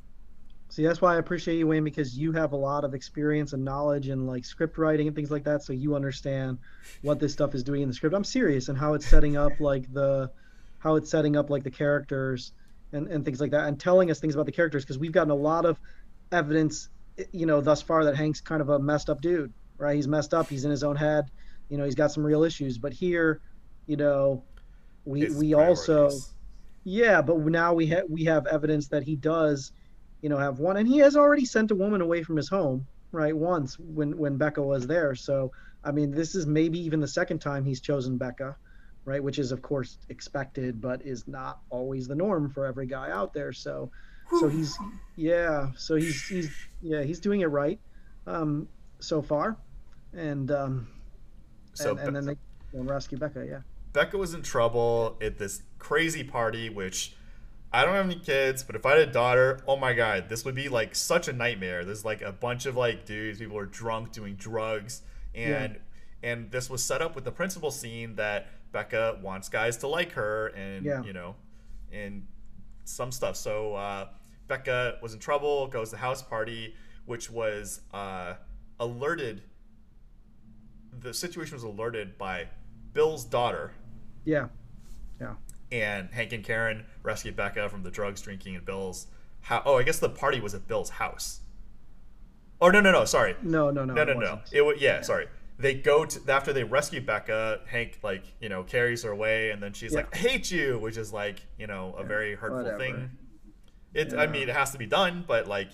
[SPEAKER 2] See, that's why I appreciate you, Wayne, because you have a lot of experience and knowledge in like script writing and things like that. So you understand what this stuff is doing in the script. I'm serious and how it's setting up like the, how it's setting up like the characters and, and things like that and telling us things about the characters because we've gotten a lot of evidence, eh, you know, thus far that Hank's kind of a messed up dude, right? He's messed up. He's in his own head. You know, he's got some real issues. But here, you know, we
[SPEAKER 1] His
[SPEAKER 2] we also. Yeah, but now we have we have evidence that he does, you know, have one, and he has already sent a woman away from his home, right? Once when when Becca was there. So I mean, this is maybe even the second time he's chosen Becca, right? Which is of course expected, but is not always the norm for every guy out there. So so he's yeah, so he's he's yeah he's doing it right, um, so far, and um,
[SPEAKER 1] So
[SPEAKER 2] and, and
[SPEAKER 1] Be-
[SPEAKER 2] then they they'll rescue Becca, yeah.
[SPEAKER 1] Becca was in trouble at this crazy party, which I don't have any kids, but if I had a daughter, oh my god, this would be like such a nightmare. There's like a bunch of like dudes, people are drunk doing drugs, and and this was set up with the principal scene that Becca wants guys to like her, and
[SPEAKER 2] Yeah.
[SPEAKER 1] you know, and some stuff. So uh, Becca was in trouble, goes to the house party, which was uh, alerted. The situation was alerted by Bill's daughter,
[SPEAKER 2] Yeah, yeah.
[SPEAKER 1] And Hank and Karen rescued Becca from the drugs, drinking, and Bill's. How? Oh, I guess the party was at Bill's house. Oh no no no sorry
[SPEAKER 2] No, no, no.
[SPEAKER 1] no no no
[SPEAKER 2] wasn't.
[SPEAKER 1] it was yeah, sorry they go to after they rescue Becca. Hank like you know carries her away, and then she's
[SPEAKER 2] Yeah.
[SPEAKER 1] like, "I hate you," which is like you know a very hurtful
[SPEAKER 2] whatever.
[SPEAKER 1] thing. It.
[SPEAKER 2] Yeah.
[SPEAKER 1] I mean, it has to be done, but like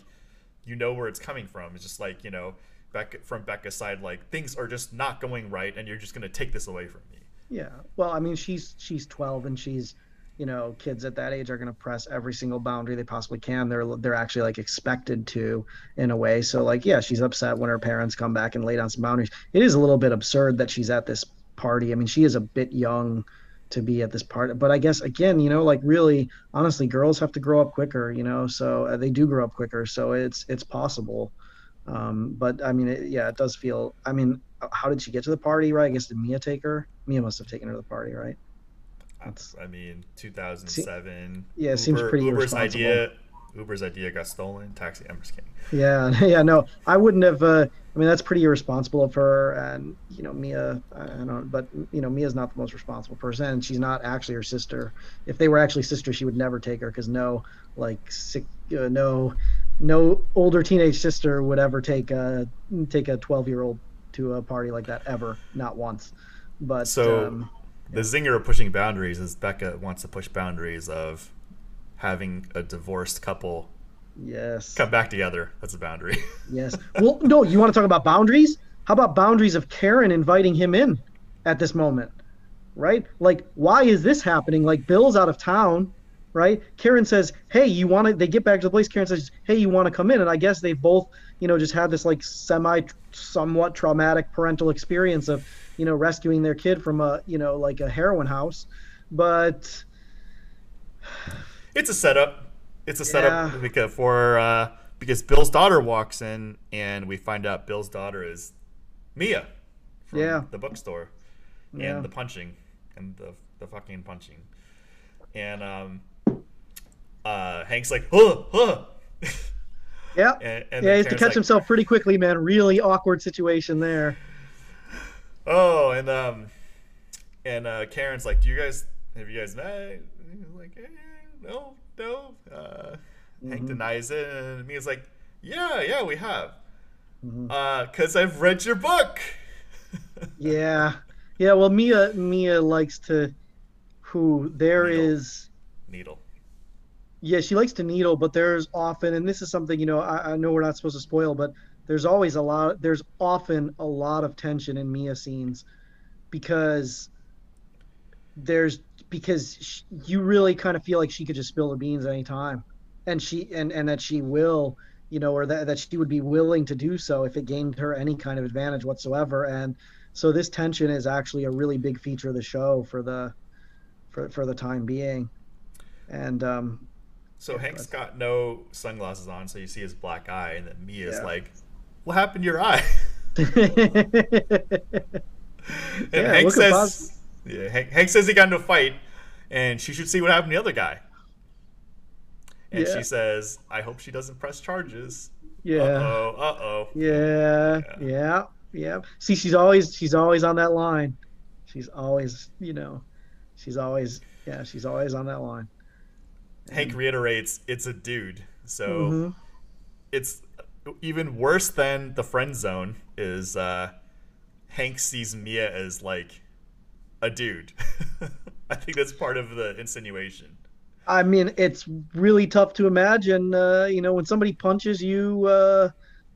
[SPEAKER 1] you know where it's coming from. It's just like you know. Becca, from Becca's side, like things are just not going right, and you're just gonna take this away from me.
[SPEAKER 2] Yeah. Well, I mean, she's she's 12 and she's, you know, kids at that age are going to press every single boundary they possibly can. They're they're actually like expected to in a way. So like, yeah, she's upset when her parents come back and lay down some boundaries. It is a little bit absurd that she's at this party. I mean, she is a bit young to be at this part, but I guess again, you know, like really honestly, girls have to grow up quicker, you know, so uh, they do grow up quicker. So it's it's possible. Um, but I mean, it, yeah, it does feel. I mean, how did she get to the party? Right? I guess did Mia take her? Mia must have taken her to the party, right? That's-
[SPEAKER 1] I mean, 2007.
[SPEAKER 2] yeah, it seems pretty
[SPEAKER 1] Uber's idea. Uber's idea got stolen. Taxi Embers King.
[SPEAKER 2] Yeah, (laughs) yeah, no, I wouldn't have. Uh, I mean, that's pretty irresponsible of her, and you know, Mia. I I don't, but you know, Mia's not the most responsible person, and she's not actually her sister. If they were actually sisters, she would never take her because no, like, sick, uh, no, no older teenage sister would ever take a take a twelve year old to a party like that ever, not once. But
[SPEAKER 1] So
[SPEAKER 2] um,
[SPEAKER 1] the zinger of pushing boundaries is Becca wants to push boundaries of having a divorced couple
[SPEAKER 2] yes,
[SPEAKER 1] come back together. That's a boundary. (laughs)
[SPEAKER 2] Yes. Well, no, you want to talk about boundaries? How about boundaries of Karen inviting him in at this moment? Right? Like, why is this happening? Like, Bill's out of town, right? Karen says, Hey, you want to, they get back to the place. Karen says, Hey, you want to come in? And I guess they've both, you know, just had this like semi, somewhat traumatic parental experience of, you know, rescuing their kid from a, you know, like a heroin house. But (sighs)
[SPEAKER 1] it's a setup. It's a setup
[SPEAKER 2] Yeah.
[SPEAKER 1] because for uh, because Bill's daughter walks in and we find out Bill's daughter is Mia from
[SPEAKER 2] Yeah.
[SPEAKER 1] the bookstore
[SPEAKER 2] Yeah.
[SPEAKER 1] and the punching and the the fucking punching and um uh Hank's like huh huh (laughs)
[SPEAKER 2] yeah.
[SPEAKER 1] and, and
[SPEAKER 2] yeah, he has to catch
[SPEAKER 1] like,
[SPEAKER 2] himself pretty quickly, man. Really awkward situation there.
[SPEAKER 1] Oh, and um, and uh, Karen's like, "Do you guys have you guys met?" He's like, eh, "No, no." Uh, Hank
[SPEAKER 2] Mhm.
[SPEAKER 1] denies it, and Mia's like, "Yeah, yeah, we have."
[SPEAKER 2] Mhm.
[SPEAKER 1] Uh, cause I've read your book. (laughs)
[SPEAKER 2] Yeah, yeah. Well, Mia Mia likes to, who there
[SPEAKER 1] Needle.
[SPEAKER 2] is.
[SPEAKER 1] Needle.
[SPEAKER 2] Yeah, she likes to needle, but there's often, and this is something you know. I, I know we're not supposed to spoil, but there's always a lot. There's often a lot of tension in Mia scenes, because there's because sh you really kind of feel like she could just spill the beans any time, and she and and that she will, you know, or that that she would be willing to do so if it gained her any kind of advantage whatsoever. And so this tension is actually a really big feature of the show for the for for the time being. And um,
[SPEAKER 1] So Hank's got no sunglasses on, so you see his black eye, and then Mia's
[SPEAKER 2] Yeah.
[SPEAKER 1] like, "What happened to your eye?" (laughs) And
[SPEAKER 2] Yeah,
[SPEAKER 1] Hank says, "Yeah." Hank, Hank says he got into a fight, and she should see what happened to the other guy. And
[SPEAKER 2] Yeah.
[SPEAKER 1] she says, "I hope she doesn't press charges."
[SPEAKER 2] yeah.
[SPEAKER 1] Uh oh. Uh oh.
[SPEAKER 2] Yeah,
[SPEAKER 1] Yeah.
[SPEAKER 2] yeah, yeah. See, she's always she's always on that line. She's always, you know, she's always yeah, she's always on that line.
[SPEAKER 1] Hank reiterates, "It's a dude." So
[SPEAKER 2] Mhm.
[SPEAKER 1] it's even worse than the friend zone. Is uh, Hank sees Mia as like a dude. (laughs) I think that's part of the insinuation.
[SPEAKER 2] I mean, it's really tough to imagine, uh, you know, when somebody punches you uh,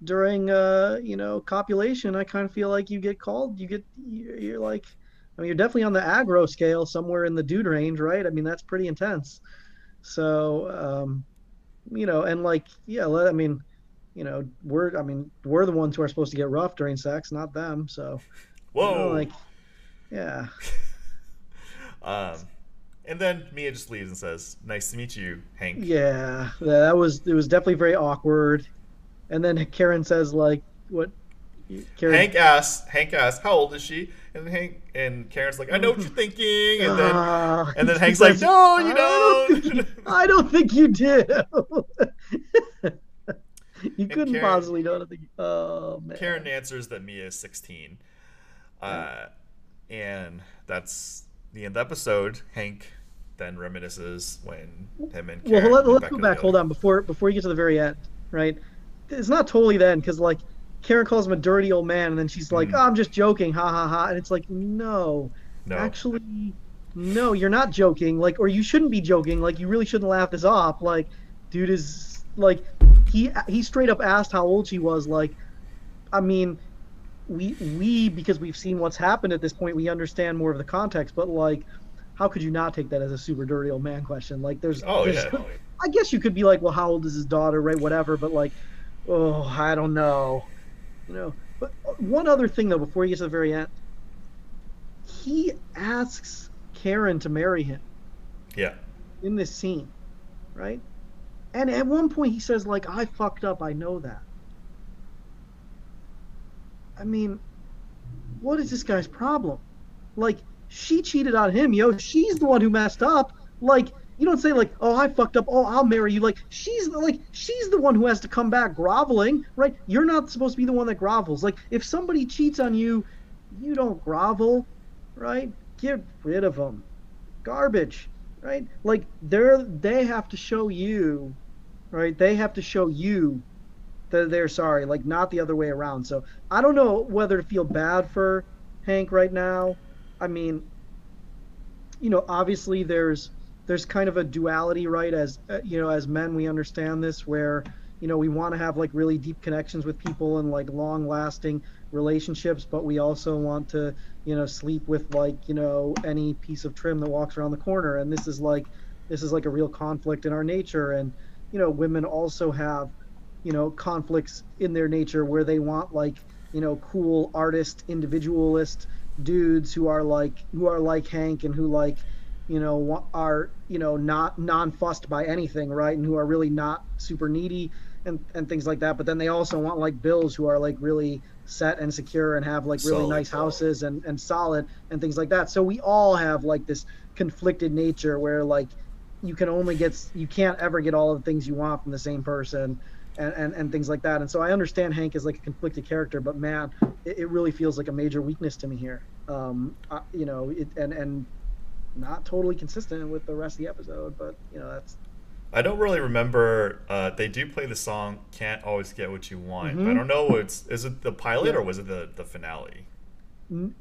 [SPEAKER 2] during, uh, you know, copulation. I kind of feel like you get called. You get, you're you're like, I mean, you're definitely on the aggro scale, somewhere in the dude range, right? I mean, that's pretty intense. So, um, you know, and like, yeah, let- I mean, you know, we're, I mean, we're the ones who are supposed to get rough during sex, not them. So, (laughs) you
[SPEAKER 1] Whoa.
[SPEAKER 2] know, like, yeah, (laughs)
[SPEAKER 1] Um, and then Mia just leaves and says, "Nice to meet you, Hank."
[SPEAKER 2] yeah, that was, it was definitely very awkward. And then Karen says, like, what? Karen,
[SPEAKER 1] Hank asks, Hank asks, "How old is she?" And Hank and Karen's like, "I know what you're thinking." And then
[SPEAKER 2] Ah,
[SPEAKER 1] and then (laughs) Hank's like, "No, you
[SPEAKER 2] "I don't
[SPEAKER 1] don't."
[SPEAKER 2] you- I don't think you do. (laughs) you couldn't
[SPEAKER 1] Karen-
[SPEAKER 2] possibly know. I. Oh man.
[SPEAKER 1] Karen answers that Mia is 16. Uh, and that's the end of the episode. Hank then reminisces when him and
[SPEAKER 2] Well,
[SPEAKER 1] Karen
[SPEAKER 2] let,
[SPEAKER 1] went
[SPEAKER 2] let's
[SPEAKER 1] back
[SPEAKER 2] go back. Hold on before before you get to the very end, right? It's not totally then because like Karen calls him a dirty old man, and then she's like,
[SPEAKER 1] Mm.
[SPEAKER 2] oh, "I'm just joking, ha ha ha," and it's like, no,
[SPEAKER 1] No.
[SPEAKER 2] actually, no, you're not joking. Like, or you shouldn't be joking. Like, you really shouldn't laugh this off. Like, dude is like, he he straight up asked how old she was. Like, I mean, we we because we've seen what's happened at this point, we understand more of the context. But like, how could you not take that as a super dirty old man question? Like, there's
[SPEAKER 1] oh
[SPEAKER 2] there's,
[SPEAKER 1] yeah.
[SPEAKER 2] I guess you could be like, well, how old is his daughter, right? Whatever, but like, oh, I don't know, you know. But uh, one other thing though, before you get to the very end, he asks Karen to marry him
[SPEAKER 1] Yeah.
[SPEAKER 2] in this scene, right? And at one point he says like, I fucked up, I know that. I mean, what is this guy's problem? Like, she cheated on him, yo. She's the one who messed up. Like, you don't say like, "Oh, I fucked up. Oh, I'll marry you." Like, she's like, she's the one who has to come back groveling, right? You're not supposed to be the one that grovels. Like, if somebody cheats on you, you don't grovel, right? Get rid of them. Garbage, right? Like, they're they have to show you, right? They have to show you that they're sorry, like not the other way around. So I don't know whether to feel bad for Hank right now. I mean, you know, obviously there's there's kind of a duality, right? As uh, you know, as men, we understand this where you know we want to have like really deep connections with people and like long lasting relationships, but we also want to you know sleep with like you know any piece of trim that walks around the corner. And this is like this is like a real conflict in our nature. And you know, women also have you know conflicts in their nature where they want like you know cool artist individualist dudes who are like who are like Hank and who like you know are you know not non-fussed by anything right and who are really not super needy and and things like that but then they also want like bills who are like really set and secure and have like really
[SPEAKER 1] Solid,
[SPEAKER 2] nice
[SPEAKER 1] solid.
[SPEAKER 2] houses and and solid and things like that so we all have like this conflicted nature where like you can only get you can't ever get all of the things you want from the same person and, and, and things like that. And so I understand Hank is like a conflicted character, but man, it, it really feels like a major weakness to me here. Um, I, you know, it, and and not totally consistent with the rest of the episode, but you know that's
[SPEAKER 1] I don't really remember. Uh, they do play the song "Can't Always Get What You Want." but I don't know. It's is it the pilot
[SPEAKER 2] Yeah.
[SPEAKER 1] or was it the the finale?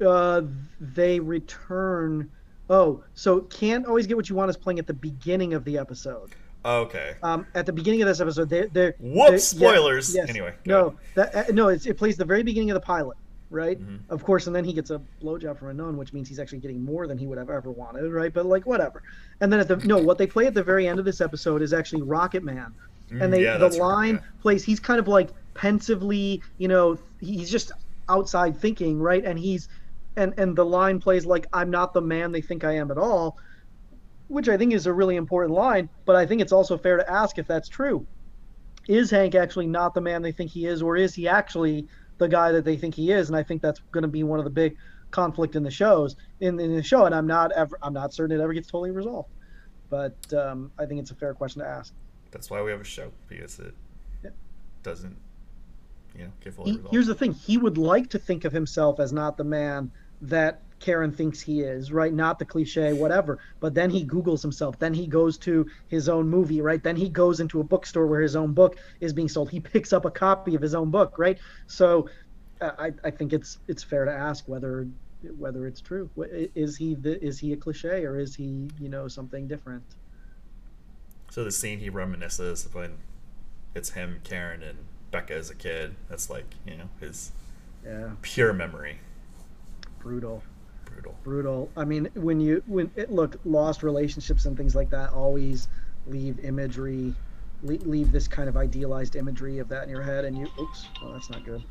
[SPEAKER 2] uh, they return. Oh, so can't always get what you want is playing at the beginning of the episode.
[SPEAKER 1] Oh, okay.
[SPEAKER 2] Um, at the beginning of this episode, they're, they're
[SPEAKER 1] Whoops!
[SPEAKER 2] they- yeah,
[SPEAKER 1] Spoilers.
[SPEAKER 2] yes.
[SPEAKER 1] Anyway.
[SPEAKER 2] No, that uh, no, it's, it plays the very beginning of the pilot, right?
[SPEAKER 1] Mhm.
[SPEAKER 2] Of course, and then he gets a blowjob from a nun, which means he's actually getting more than he would have ever wanted, right? But like whatever. And then at the no, what they play at the very end of this episode is actually Rocket Man,
[SPEAKER 1] Mm,
[SPEAKER 2] and they
[SPEAKER 1] yeah,
[SPEAKER 2] the
[SPEAKER 1] that's right,
[SPEAKER 2] line
[SPEAKER 1] yeah.
[SPEAKER 2] plays. He's kind of like pensively, you know, he's just outside thinking, right? And he's and and the line plays like I'm not the man they think I am at all, which I think is a really important line. But I think it's also fair to ask if that's true. Is Hank actually not the man they think he is, or is he actually the guy that they think he is? And I think that's going to be one of the big conflict in the shows in, in the show. And I'm not ever I'm not certain it ever gets totally resolved. But um, I think it's a fair question to ask.
[SPEAKER 1] That's why we have a show because it
[SPEAKER 2] Yeah.
[SPEAKER 1] doesn't, you know, give full
[SPEAKER 2] he,
[SPEAKER 1] result.
[SPEAKER 2] here's the thing he would like to think of himself as not the man that karen thinks he is right? Not the cliche whatever. But then he googles himself. Then he goes to his own movie right? Then he goes into a bookstore where his own book is being sold. He (laughs) picks up a copy of his own book right? So uh, i, I think it's it's fair to ask whether whether it's true. Is he the, is he a cliche or is he you know something different?
[SPEAKER 1] So the scene he reminisces when it's him, Karen, and Becca as a kid. That's like you know his
[SPEAKER 2] yeah.
[SPEAKER 1] pure memory.
[SPEAKER 2] brutal
[SPEAKER 1] Brutal.
[SPEAKER 2] brutal. I mean, when you when it, look lost relationships and things like that always leave imagery, leave, this kind of idealized imagery of that in your head, and you oops, oh that's not good,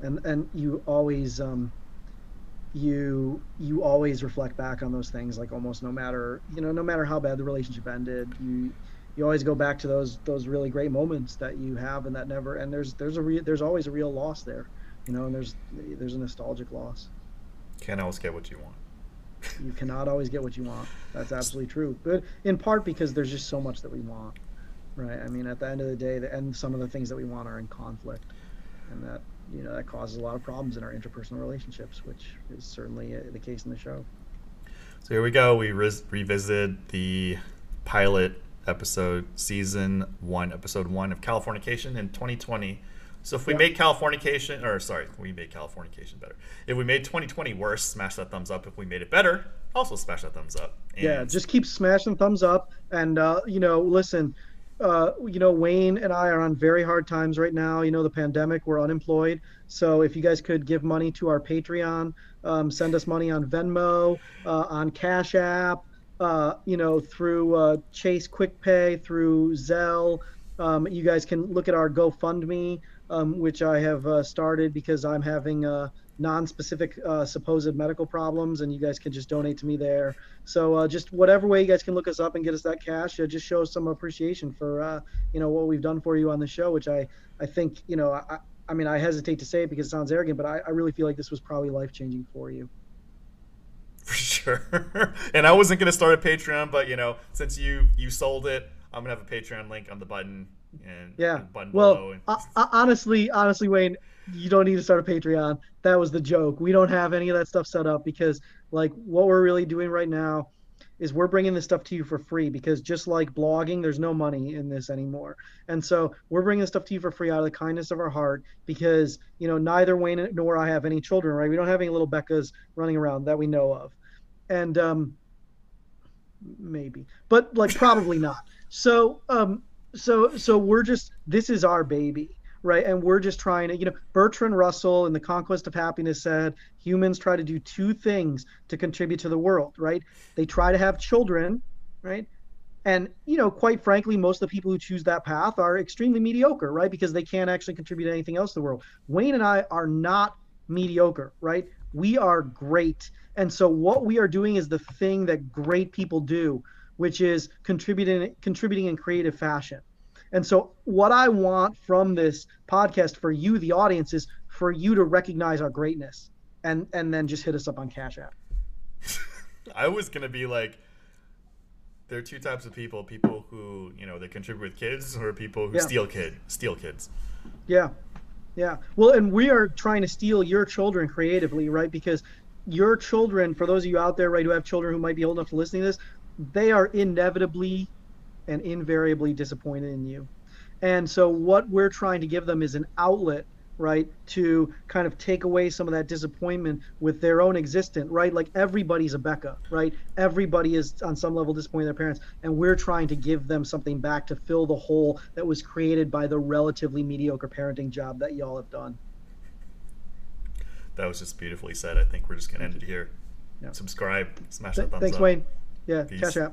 [SPEAKER 2] and and you always um you you always reflect back on those things like almost no matter you know no matter how bad the relationship ended you you always go back to those those really great moments that you have and that never and there's there's a re, there's always a real loss there you know and there's there's a nostalgic loss
[SPEAKER 1] Can't always get what you want.
[SPEAKER 2] you cannot always get what you want. That's absolutely true. But in part because there's just so much that we want, right? I mean, at the end of the day, the, and some of the things that we want are in conflict, and that you know that causes a lot of problems in our interpersonal relationships, which is certainly uh, the case in the show.
[SPEAKER 1] So here we go. We revisited the pilot episode, season one, episode one of Californication in 2020. So if we
[SPEAKER 2] Yeah.
[SPEAKER 1] made Californication, or sorry, we made Californication better. If we made 2020 worse, smash that thumbs up. If we made it better, also smash that thumbs up.
[SPEAKER 2] Yeah, just keep smashing thumbs up. And uh, you know, listen, uh, you know, Wayne and I are on very hard times right now. You know, the pandemic, we're unemployed. So if you guys could give money to our Patreon, um, send us money on Venmo, uh, on Cash App, uh, you know, through uh, Chase Quick Pay, through Zelle. Um, you guys can look at our GoFundMe, um, which I have uh, started because I'm having uh, non-specific uh, supposed medical problems, and you guys can just donate to me there. So uh, just whatever way you guys can look us up and get us that cash, uh, just show some appreciation for you know what we've done for you on the show, which I I think you know I I mean I hesitate to say it because it sounds arrogant, but I, I really feel like this was probably life changing for you. (laughs)
[SPEAKER 1] for sure. (laughs) and I wasn't gonna start a Patreon, but you know, since you you sold it, I'm gonna have a Patreon link on the button and
[SPEAKER 2] Yeah.
[SPEAKER 1] and.
[SPEAKER 2] Well,
[SPEAKER 1] And,
[SPEAKER 2] uh, uh, honestly, honestly, Wayne, you don't need to start a Patreon. That was the joke. We don't have any of that stuff set up because, like, what we're really doing right now is we're bringing this stuff to you for free because just like blogging, there's no money in this anymore. And so we're bringing this stuff to you for free out of the kindness of our heart because, you know, neither Wayne nor I have any children, right? We don't have any little Beccas running around that we know of. And, um, maybe, but like probably not. So, um, so, so we're just, this is our baby right? And we're just trying to, you know, Bertrand Russell in The Conquest of Happiness said humans try to do two things to contribute to the world, right? They try to have children, right? And, you know, quite frankly, most of the people who choose that path are extremely mediocre, right? Because they can't actually contribute anything else to the world. Wayne and I are not mediocre, right? We are great. And so what we are doing is the thing that great people do, which is contributing contributing in creative fashion. And so, what I want from this podcast for you, the audience, is for you to recognize our greatness, and and then just hit us up on Cash App. (laughs)
[SPEAKER 1] I was gonna be like, there are two types of people: people who you know they contribute with kids, or people who
[SPEAKER 2] Yeah.
[SPEAKER 1] steal kid steal kids.
[SPEAKER 2] Yeah, yeah. Well, and we are trying to steal your children creatively, right? Because your children, for those of you out there, right, who have children who might be old enough to listen to this, they are inevitably and invariably disappointed in you. And so what we're trying to give them is an outlet, right, to kind of take away some of that disappointment with their own existence, right? Like everybody's a Becca, right? Everybody is on some level disappointed in their parents, and we're trying to give them something back to fill the hole that was created by the relatively mediocre parenting job that y'all have done.
[SPEAKER 1] That was just beautifully said. I think we're just gonna end it here.
[SPEAKER 2] Yeah.
[SPEAKER 1] Subscribe, smash
[SPEAKER 2] Th-
[SPEAKER 1] that thumbs
[SPEAKER 2] Thanks,
[SPEAKER 1] up.
[SPEAKER 2] Wayne. Yeah,
[SPEAKER 1] Peace.
[SPEAKER 2] Cash App.